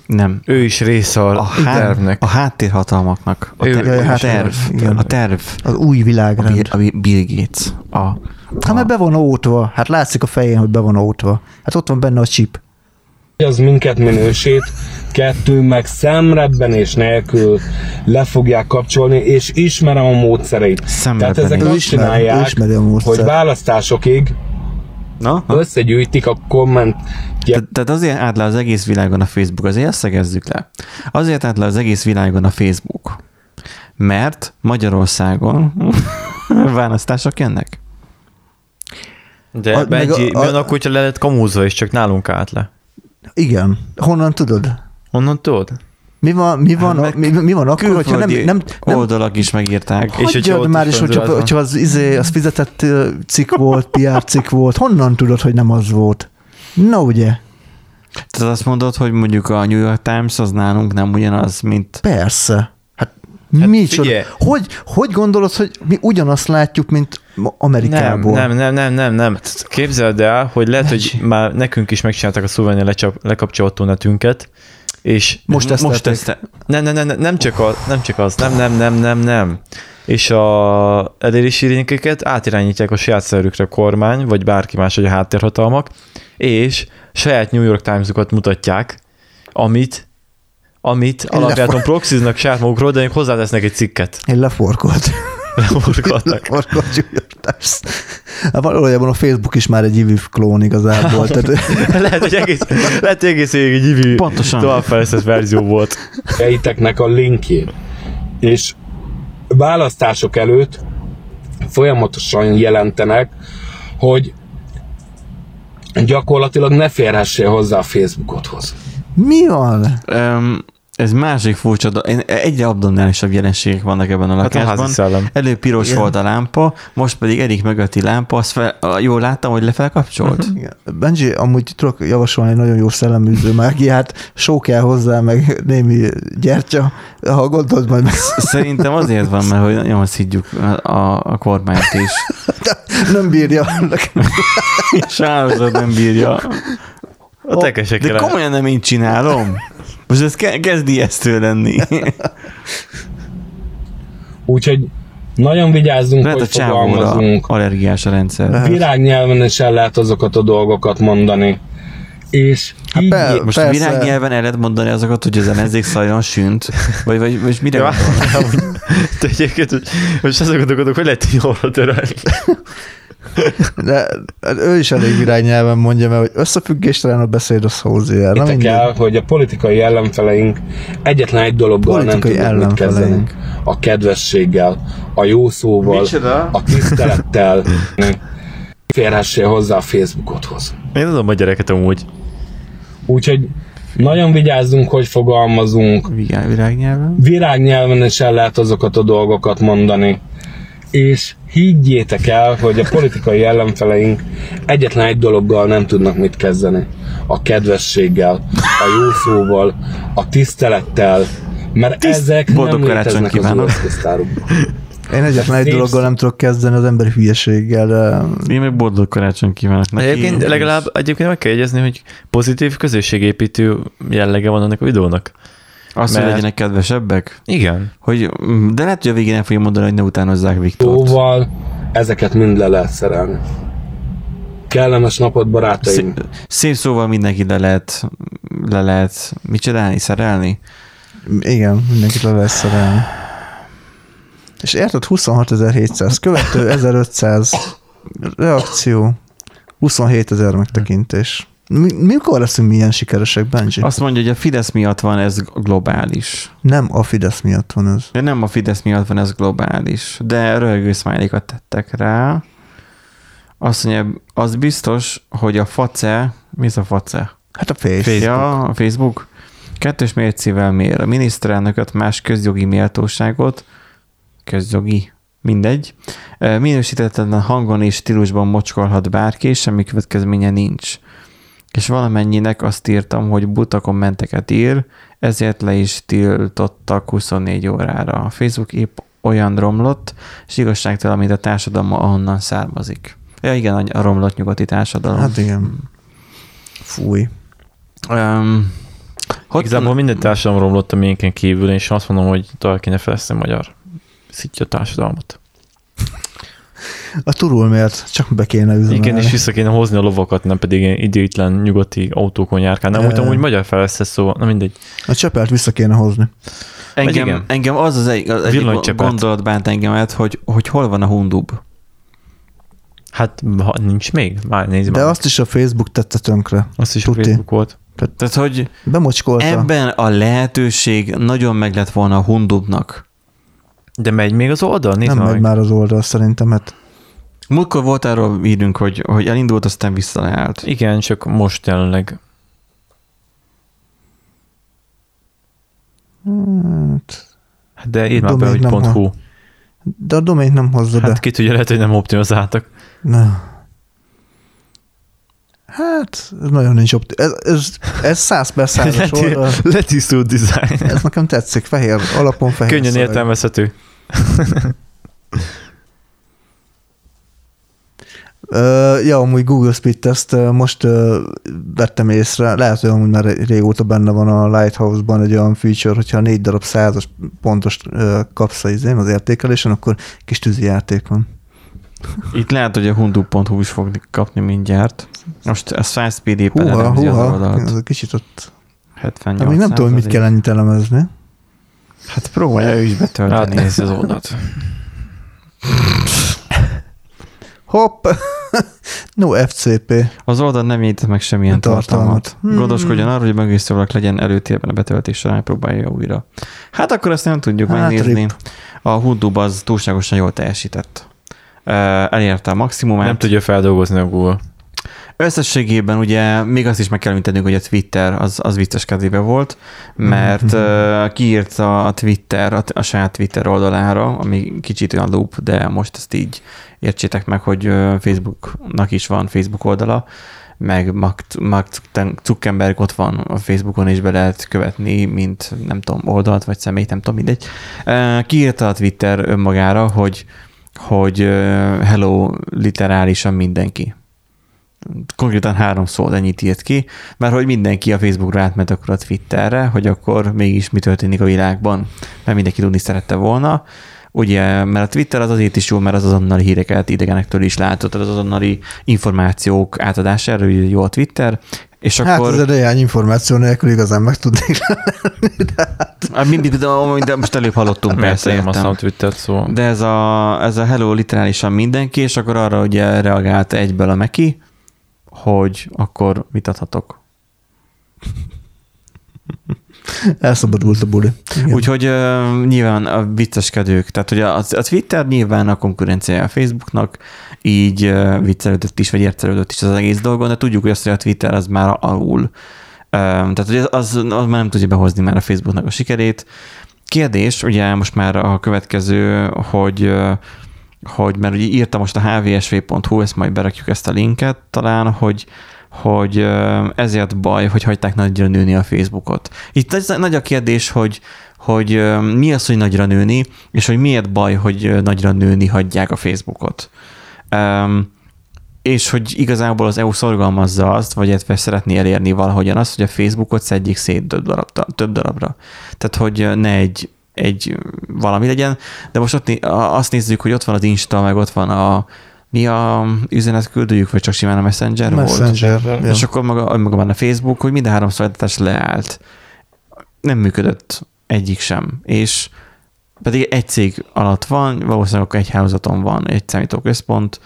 Nem. Ő is része a, A, a há- tervnek. a háttérhatalmaknak. A, Ő- ter- Ja, a terv. igen. A terv. Az új A világrend. Bill, a Bill Gates. A, Hát mert be van ótva. Hát látszik a fején, hogy be van ótva. Hát ott van benne a chip. Az minket minősít, kettő meg szemrebbenés nélkül le fogják kapcsolni, és ismerem a módszereit. Tehát ezek azt ismer- csinálják, ismeri a módszert. hogy választásokig Na? összegyűjtik a komment Te, tehát azért állt le az egész világon a Facebook, azért ezt szegezzük le. Azért állt le az egész világon a Facebook, mert Magyarországon választások jönnek. De A- Benji, a- mi a- van akkor, hogyha le lett kamúzva, és csak nálunk állt le? Igen. Honnan tudod? Honnan tudod? Mi van, mi van, Hát mi, mi van akkor, hogyha nem, nem, nem oldalak is megírták. És hogyha Hagyjad ott már is is, hogyha, fönn hogyha az, izé, az fizetett cikk volt, PR cikk volt, honnan tudod, hogy nem az volt? Na ugye? Tehát azt mondod, hogy mondjuk a New York Times az nálunk nem ugyanaz, mint... Persze. Hát, mi csoda? figyelj. Hogy, hogy gondolod, hogy mi ugyanazt látjuk, mint Nem, Amerikából? nem, nem, nem, nem, nem. Képzeld el, hogy lehet, hogy már nekünk is megcsinálták a szulványi lecsap, lekapcsolható netünket, és Most most tesztelték. ezt nem, nem, nem, nem, nem, csak az, nem csak az, nem, nem, nem, nem, nem. És a elérési linkeket átirányítják a saját szerükre a kormány, vagy bárki más, vagy a háttérhatalmak, és saját New York Times-okat mutatják, amit amit alapjáton proxiznak saját magukról, de még hozzátesznek egy cikket. Én leforkolt. Leforgatnak. leforkolt Julius. Hát valójában a Facebook is már egy IVIF klón igazából. Tehát, lehet, hogy egész, lehet, hogy egész végig egy Pontosan. továbbfejlesztett verzió volt. fejteknek a linkjét. És választások előtt folyamatosan jelentenek, hogy gyakorlatilag ne férhessél hozzá a Facebookothoz. Mi van? Um, ez másik furcsa, én- egyre abdonálisabb jelenségek vannak ebben a Hát a lakásban. szellem. Előbb piros Igen. volt a lámpa, most pedig Erik mögötti lámpa, azt fel, jól láttam, hogy lefelkapcsolt. Igen. Benji, amúgy tudok javasolni egy nagyon jó szelleműző mágiát, só kell hozzá, meg némi gyertya, ha gondolod majd meg. Szerintem azért van, mert hogy nagyon szidjuk a, a, kormányt is. Nem bírja. Hálózat nem bírja. A tekesekkel. De komolyan nem én csinálom. Most ez ke- kezd ijesztő lenni. Úgyhogy nagyon vigyázzunk, Lehet a hogy csávóra fogalmazunk. allergiás a rendszer. Virágnyelven is el lehet azokat a dolgokat mondani. És Hát így, be- Most Persze. virágnyelven el lehet mondani azokat, hogy az enezzék szajron sünt? Vagy, vagy, vagy mire Ja, de egyébként, hogy most azon gondolkodok, hogy lehet így jól törölni. De hát ő is elég irányelven mondja, mert hogy összefüggéstelen a beszéd. Na Hittek mindegy. el, hogy a politikai ellenfeleink egyetlen egy dologgal Politikai nem tudnak mit kezdeni. A kedvességgel, a jó szóval, Micsoda? a tisztelettel. Férhessél hozzá a Facebookothoz. Én tudom a gyereket amúgy. Úgyhogy nagyon vigyázzunk, hogy fogalmazunk. Virág, virágnyelven? Virágnyelven is el lehet azokat a dolgokat mondani. És higgyétek el, hogy a politikai ellenfeleink egyetlen egy dologgal nem tudnak mit kezdeni. A kedvességgel, a jó szóval, a tisztelettel, mert Tiszt- ezek boldog nem léteznek az kívánok. eszköztárukban. Én egyetlen egy dologgal nem tudok kezdeni az ember hülyeséggel, de Én meg boldog karácsony kívánok neki. Egyébként legalább egyébként meg kell jegyezni, hogy pozitív közösségépítő jellege van annak a videónak. Azt, hogy mert- legyenek kedvesebbek? Igen. Hogy, de lehet, hogy a végén el fogja mondani, hogy ne utánozzák Viktort. Szóval ezeket mind le lehet szerelni. Kellemes napot, barátaim! Szép, szép szóval mindenki le lehet, le lehet mit csinálni, szerelni? igen, mindenkit le lehet szerelni. És érted, 26.700, követő 1500 reakció, 27 ezer megtekintés. Mi, mikor leszünk milyen sikeresek, Benji? Azt mondja, hogy a Fidesz miatt van ez globális. Nem a Fidesz miatt van ez. De nem a Fidesz miatt van ez globális, de röhögő smiley tettek rá. Azt mondja, az biztos, hogy a face, mi ez a face? Hát a Face. Facebook. Ja, a Facebook. Kettős mércével mér a miniszterelnököt, más közjogi méltóságot, közjogi, mindegy, minősítetlen hangon és stílusban mocskolhat bárki, és semmi következménye nincs. És valamennyinek azt írtam, hogy buta kommenteket ír, ezért le is tiltottak 24 órára. A Facebook épp olyan romlott, és igazságtalan, mint a társadalma, ahonnan származik. Ja igen, a romlott nyugati társadalom. Hát igen. Fúj. Um, Hogy Igazából minden társadalom romlott a miénken kívül, és azt mondom, hogy tovább kéne fejleszteni magyar szitja társadalmat. A turul miért? Csak be kéne üzemelni. Igen, és vissza kéne hozni a lovakat, nem pedig ilyen időtlen nyugati autókon járkál. Nem, E- úgy hogy magyar fejlesztett, szóval, na mindegy. A csepelt vissza kéne hozni. engem, engem az az egy, az Villanycsepet. gondolat bánt engemet, hogy, hogy hol van a hundub. Hát ha nincs még? Már nézd De már. azt is a Facebook tette tönkre. azt is a tuti. Facebook volt. Tehát, hogy Bemocskolta. ebben a lehetőség nagyon meg lett volna a hundubnak. De megy még az oldal? Nézd nem megy meg. már az oldal szerintem, hát Múltkor volt arról írünk, hogy, hogy elindult, aztán visszaállt. Igen, csak most jelenleg. hát, Hát De írd már be, hogy pont .hu. de a domain nem hozza Hát be. ki tudja, lehet, hogy nem optimizáltak. Na. Hát, ez nagyon nincs opti- ez, ez, ez 100 per 100 oldal. Letisztult design. Ez nekem tetszik, fehér, alapon fehér Könnyen szöveg. értelmezhető. Uh, ja, amúgy Google Speed Test uh, most uh, vettem észre, lehet, hogy amúgy már régóta benne van a Lighthouse-ban egy olyan feature, hogyha négy darab százas pontos uh, kapsz az, az értékelésen, akkor kis tűzi játék van. Itt lehet, hogy a hundub.hu is fog kapni mindjárt. Most ez FastSpeed-éppen Húha, elemzi az húha, oldalt. ez a kicsit ott. 78 Hát még nem tudom, mit kell ennyit elemezni. Hát próbálja ő is betölteni. Átnézi az oldalt. Hopp! no FCP. Az oldal nem jegyzett meg semmilyen Tartalmat. tartalmat. Hmm. Gondoskodjon arról, hogy mögészővalak legyen előtérben a betöltés során, próbálja újra. Hát akkor ezt nem tudjuk Hát, megnézni. rip. A Hundub az túlságosan jól teljesített. Elérte a maximumát. Nem tudja feldolgozni a Google. Összességében ugye még azt is meg kell említenünk, hogy a Twitter az, az vicces kezébe volt, mert Mhm. uh, kiírta a Twitter a, a saját Twitter oldalára, ami kicsit olyan loop, de most ezt így értsétek meg, hogy Facebooknak is van Facebook oldala, meg Mark, Zuckerberg ott van a Facebookon, és be lehet követni, mint nem tudom, oldalt, vagy személyt, nem tudom, mindegy. Ö, Kiírta a Twitter önmagára, hogy, hogy hello literálisan mindenki konkrétan három szó ennyit írt ki, mert hogy mindenki a Facebookra átment akkor a Twitterre, hogy akkor mégis mi történik a világban, mert mindenki tudni szerette volna. Ugye, mert a Twitter az azért is jó, mert az azonnali híreket idegenektől is látod, az azonnali információk átadására ugye jó a Twitter, és Hát akkor... ez a néhány információ nélkül igazán meg tudnék Hát mindig, de, de most előbb hallottunk, Persze, persze, nem értem. használom Twittert, szóval. De ez a, ez a hello literálisan mindenki, és akkor arra ugye reagált egyből a Meki, hogy akkor mit adhatok. Elszabadult a buli. Igen. Úgyhogy uh, nyilván a vicceskedők, tehát hogy a, a Twitter nyilván a konkurenciája a Facebooknak, így uh, viccelődött is, vagy értelődött is az egész dolgon, de tudjuk, hogy azt, hogy a Twitter az már alul. Um, tehát hogy az, az, az már nem tudja behozni már a Facebooknak a sikerét. Kérdés, ugye most már a következő, hogy uh, hogy mert ugye írta most a hvsv.hu, ezt majd berakjuk ezt a linket talán, hogy hogy ezért baj, hogy hagyták nagyra nőni a Facebookot. Itt ez nagy a kérdés, hogy, hogy mi az, hogy nagyra nőni, és hogy miért baj, hogy nagyra nőni hagyják a Facebookot. Um, és hogy igazából az EU szorgalmazza azt, vagy illetve szeretné elérni valahogyan azt, hogy a Facebookot szedjék szét több, darab, több darabra. Tehát, hogy ne egy, egy valami legyen, de most ott a- azt nézzük, hogy ott van az Insta, meg ott van a mi a üzenetküldőjük, vagy csak simán a Messenger, volt? Messenger. Ja. És akkor maga, maga van a Facebook, hogy minden három szolgáltatás leállt. Nem működött egyik sem. És pedig egy cég alatt van, valószínűleg akkor egy hálózaton van egy számítóközpont,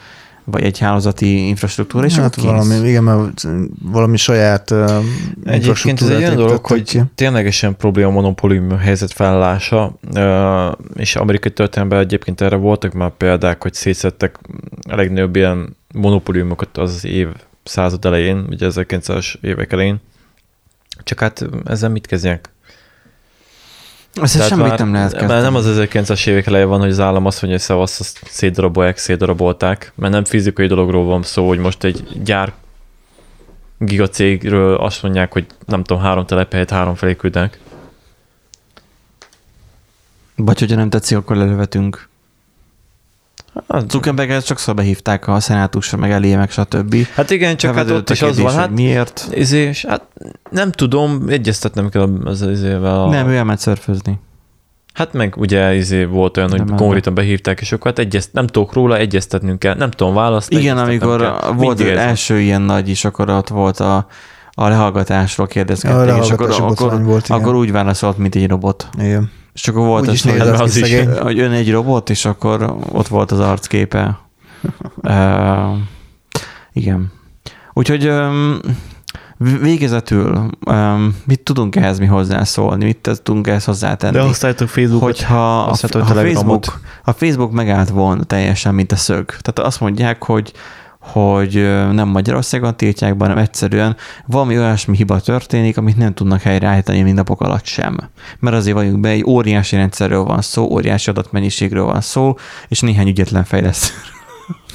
vagy egy hálózati infrastruktúra, és hát valami, igen, mert valami saját uh, Egyébként ez egy olyan dolog, hogy ténylegesen probléma a monopólium helyzet felállása, ö, és amerikai történelemben egyébként erre voltak már példák, hogy szétszettek a legnagyobb ilyen monopóliumokat az év század elején, ugye 1900-as évek elején. Csak hát ezzel mit kezdjenek? Tehát semmit már- nem lehet kezdeni. Már nem az 1900-as évek eleje van, hogy az állam azt mondja, hogy szevasz, azt szétdarabolják, szétdarabolták, mert nem fizikai dologról van szó, hogy most egy gyár gigacégről azt mondják, hogy nem tudom, három telephelyet három felé küldenek. Vagy hogyha nem tetszik, akkor lelövetünk. Zuckerberget sokszor behívták a szenátusra, meg elé, meg stb. Hát igen, csak hát ott is az van, hát miért? Izé, és hát nem tudom, egyeztetnem kell az izével. A... Nem, ő elment szörfözni. Hát meg ugye izé volt olyan, hogy Nem, nem, konkrétan behívták, és akkor hát egyezt, nem tudok róla, egyeztetnünk kell, nem tudom választani. Igen, amikor kell. volt az első ilyen nagy is, akkor ott volt a, a lehallgatásról A kérdezgették, és akkor, akkor, volt, igen. akkor úgy válaszolt, mint egy robot. Igen. És akkor volt is hogy, az is. hogy ön egy robot, és akkor ott volt az arcképe. uh, igen. Úgyhogy um, végezetül um, mit tudunk ehhez mi hozzászólni, mit tudunk ehhez hozzátenni? De használjátok Facebookot. hogyha a, használtok a, Facebook, a Facebook megállt volna teljesen, mint a szög. Tehát azt mondják, hogy hogy nem Magyarországon tiltják, hanem egyszerűen valami olyasmi hiba történik, amit nem tudnak helyreállítani mindnapok alatt sem. Mert azért vagyunk be, egy óriási rendszerről van szó, óriási adatmennyiségről van szó, és néhány ügyetlen fejlesztőről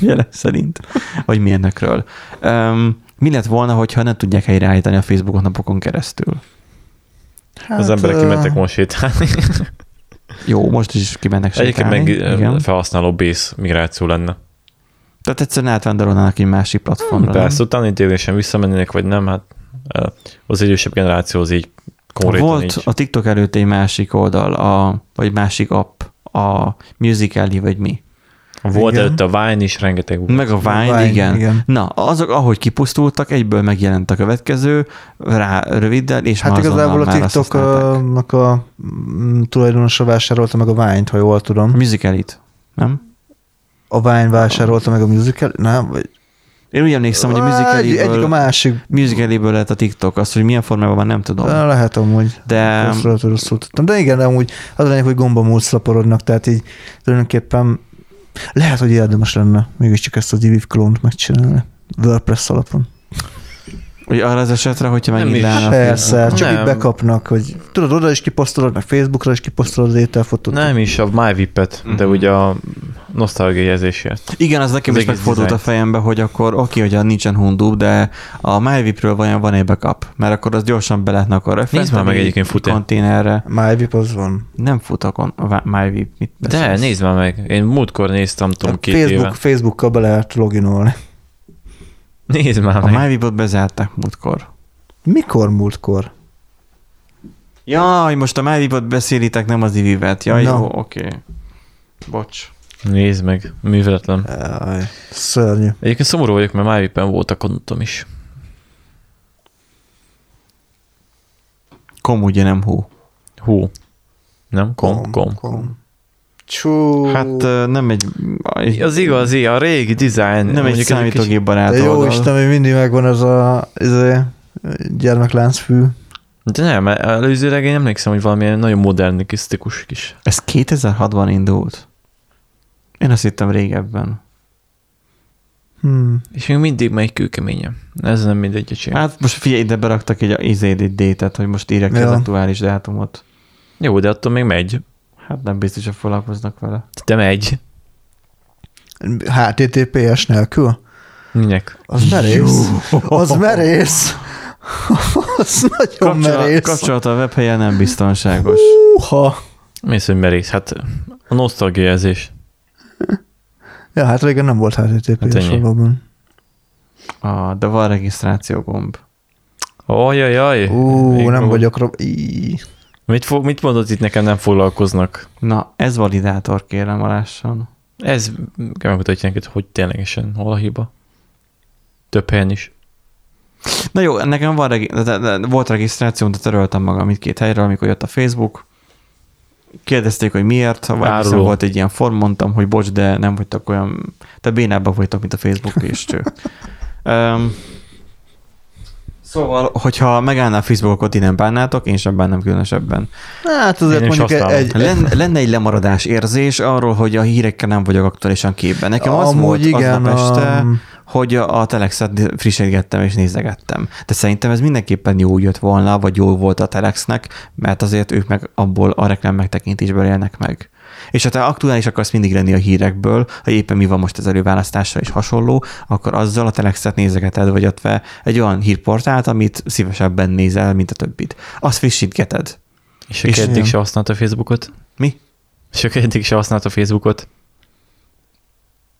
jelen szerint, vagy milyenekről. Um, mi lett volna, hogyha nem tudják helyreállítani a Facebookot napokon keresztül? Hát, Az emberek ö, kimentek most sétálni. Jó, most is kimennek Egyébként sétálni. meg igen. felhasználó base migráció lenne. Tehát egyszerűen átvándorolnának egy másik platformra. Persze, utána intélésen visszamennének, vagy nem, hát az idősebb generáció az így konkrétan Volt így. a TikTok előtt egy másik oldal, a, vagy másik app, a Musical.ly, vagy mi. Volt Igen. előtte a Vine is, rengeteg volt. Meg a Vine, Vine, igen. igen. Na, azok, ahogy kipusztultak, egyből megjelent a következő, rá röviddel, és Hát igazából a. TikToknak a mm, tulajdonosa vásárolta meg a Vine-t, ha jól tudom. A Musical.ly-t, nem? A Vine vásárolta meg a musical, nem? Vagy... Én úgy emlékszem, hogy a Egy- Egyik a másik. Musical.ly-ből lett a TikTok, azt, hogy milyen formában van, nem tudom. De lehet amúgy. De Rosszul, rosszul tudtam. De igen, de amúgy az lényeg, hogy gombamúlt szaporodnak, tehát így tulajdonképpen lehet, hogy érdemes lenne mégiscsak ezt a Diviv klónt megcsinálni. WordPress alapon. Hogy arra az esetre, hogyha megint a Persze, csak Nem. így bekapnak, hogy tudod, oda is kiposztolod, meg Facebookra is kiposztolod az ételfotót. Nem is a MyVip-et, de Mhm. ugye a nosztalgia jelzésért. Igen, az nekem Az is megfordult a design. fejembe, hogy akkor oké, hogy nincsen Hundub, de a MyVip-ről vajon van egy backup, mert akkor az gyorsan be lehetne akkor Nézd már meg egyébként fut-e. konténerre. MyVip az van. Nem fut a kon- a MyVip, mit De nézd már meg, én múltkor néztem, tudom, A két Facebook, éve. Facebookkal be lehet loginolni. Nézd már A meg. MyVip-ot bezárták múltkor. Mikor múltkor? Jaj, most a MyVip-ot beszélitek, nem az Ivivet. Jaj, Na. jó, oké. Bocs. Nézd meg, műveletlen. Jaj, szörnyű. Egyébként szomorú vagyok, mert MyVip-en volt a kontom is. Kom ugye nem hú. Hú. Nem? Kom, kom. kom. Csú. Hát nem egy, Az igazi, a régi design. nem egy ez számítógép barát De jó oldal. Isten, hogy mindig megvan ez a izé, gyermekláncfű. De nem, előzőleg én emlékszem, hogy valamilyen nagyon modernisztikus kis. Ez 2006-ban indult. Én azt hittem régebben. Hmm. És még mindig megy kőkeményen. Ez nem mindegy, öcsém. Hát most figyelj, ide beraktak egy izéd egy détet, hogy most írják Ja. az aktuális dátumot. Jó, de attól még megy. Hát nem biztos, hogy foglalkoznak vele. De megy. HTTPS nélkül? Minek? Az merész. Az merész. Az nagyon Kapcsolat, merész. kapcsolat a webhelyen nem biztonságos. Uha. Mész, hogy merész? Hát a nosztalgia jelzés. Ja, hát régen nem volt HTTPS Hát valóban. Ah, de van regisztráció gomb. Ajajaj. Ú, nem vagyok rob... Mit, fog, mit mondod itt nekem nem foglalkoznak? Na, ez validátor, kérem alásson. Ez megmutatja neked, hogy ténylegesen hol a hiba. Több helyen is. Na jó, nekem van regi- de, de, de, volt regisztráció, de töröltem magam itt két helyről, amikor jött a Facebook. Kérdezték, hogy miért, vagy viszont volt egy ilyen form, mondtam, hogy bocs, de nem vagytok olyan, te bénábbak vagytok, mint a Facebook és um, szóval, hogyha megállná a Facebookot, így nem bánnátok, én sem bánnám különösebben. Hát azért Én mondjuk használom. egy, Lenne, lenne egy lemaradás érzés arról, hogy a hírekkel nem vagyok aktuálisan képben. Nekem az Amúgy volt igen, aznap este, um, hogy a, a Telexet frissítgettem és nézegettem. De szerintem ez mindenképpen jó jött volna, vagy jó volt a Telexnek, mert azért ők meg abból a reklám megtekintésből élnek meg. És ha te aktuális akarsz mindig lenni a hírekből, ha éppen mi van most az előválasztással és hasonló, akkor azzal a Telexet nézegeted, vagy ott egy olyan hírportált, amit szívesebben nézel, mint a többit. Azt frissítgeted. És, És- és eddig se használta a Facebookot? Mi? És aki eddig se használta a Facebookot?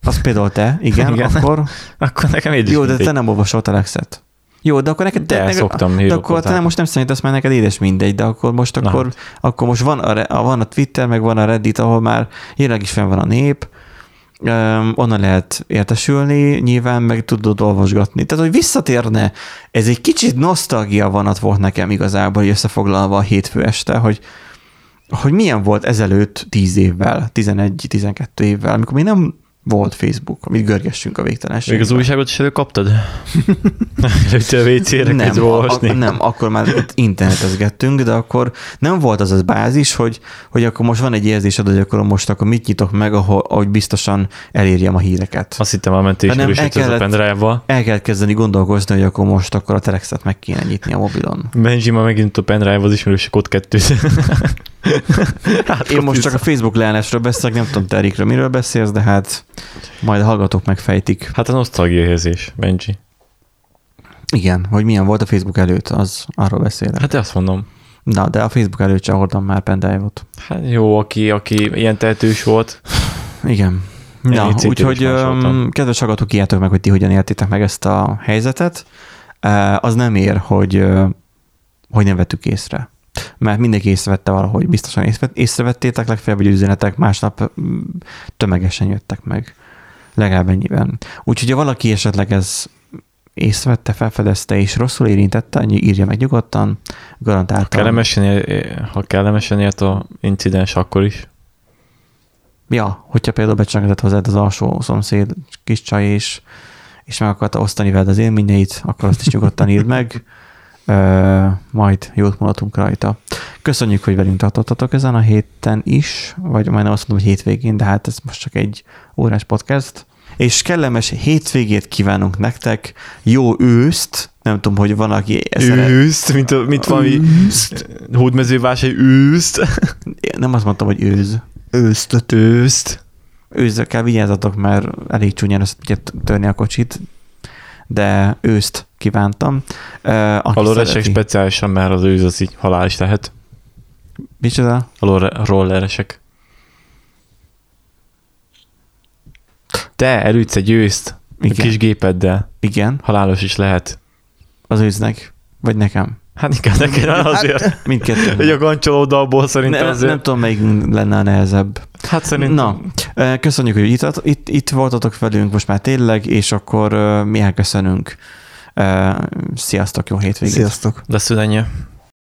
Az például te, igen, Igen. akkor... Akkor nekem így Jó, de te nem olvasol Telexet. Jó, de akkor neked... De neked, szoktam, de akkor te nem, most nem számítasz, mert neked édes mindegy, de akkor most Na akkor, hát. akkor most van a, van a Twitter, meg van a Reddit, ahol már jelenleg is fenn van a nép, um, onnan lehet értesülni, nyilván meg tudod olvasgatni. Tehát, hogy visszatérne, ez egy kicsit nosztalgia vanat volt nekem igazából, hogy összefoglalva a hétfő este, hogy, hogy milyen volt ezelőtt 10 évvel, 11-12 évvel, amikor még nem volt Facebook, amit görgessünk a Még végtelenségbe. az újságot is előkaptad? Előtte a WC-re nem, a, a, nem, akkor már itt internetezgettünk, de akkor nem volt az az bázis, hogy, hogy akkor most van egy érzésed, hogy akkor most akkor mit nyitok meg, ahol, ahogy biztosan elérjem a híreket. Azt hittem, a mentés Hanem el erősítő a kellett- pendrive-val. El kell kezdeni gondolkozni, hogy akkor most akkor a telexet meg kéne nyitni a mobilon. Benji ma megint a pendrive az ismerős kód kettőt. hát, Én most csak a Facebook leállásról beszélek, nem tudom, te Erikről miről beszélsz, de hát majd a hallgatók megfejtik. Hát a nosztalgia érzés, Benji. Igen, hogy milyen volt a Facebook előtt, az arról beszélek. Hát azt mondom. Na, de a Facebook előtt sem hordtam már pendrive-ot. Hát jó, aki, aki ilyen tehetős volt. Igen. Én Na, úgyhogy kedves hallgatók, írjátok meg, hogy ti hogyan éltétek meg ezt a helyzetet. Az nem ér, hogy, hogy nem vettük észre. Mert mindenki észrevette valahogy, biztosan észre- észrevettétek, legfeljebb, hogy üzenetek másnap mm, tömegesen jöttek meg. Legalább ennyiben. Úgyhogy ha valaki esetleg ez észrevette, felfedezte és rosszul érintette, annyi írja meg nyugodtan, garantáltan. Kellemesen, ér- ha kellemesen ért a incidens, akkor is. Ja, hogyha például becsengedett hozzád az alsó szomszéd kis csaj, és, és meg akarta osztani veled az élményeit, akkor azt is nyugodtan írd meg. Majd jót mondhatunk rajta. Köszönjük, hogy velünk tartottatok ezen a héten is, vagy majdnem azt mondom, hogy hétvégén, de hát ez most csak egy órás podcast. És kellemes hétvégét kívánunk nektek, jó őszt, nem tudom, hogy van, aki szeret- Őszt, mint, a- mint valami hódmezővásárhely őszt. nem azt mondtam, hogy őz. Ősztöt. Őszt. őzzel vigyázzatok, mert elég csúnyán össze tudja törni a kocsit, de őszt kívántam. Uh, A rolleresek speciálisan, mert az őz az így halál is lehet. Micsoda? A rolleresek. Te elütsz egy őszt a Igen. kis gépeddel. Igen, Halálos is lehet. az őznek, vagy nekem. Hát inkább neked azért. Mindkettő. Egy a gancsolódalból szerintem ne, azért. nem tudom, melyik lenne a nehezebb. Hát szerintem. Na, köszönjük, hogy itt, itt, itt voltatok velünk most már tényleg, és akkor mi elköszönünk. Sziasztok, jó hétvégét! Sziasztok. De.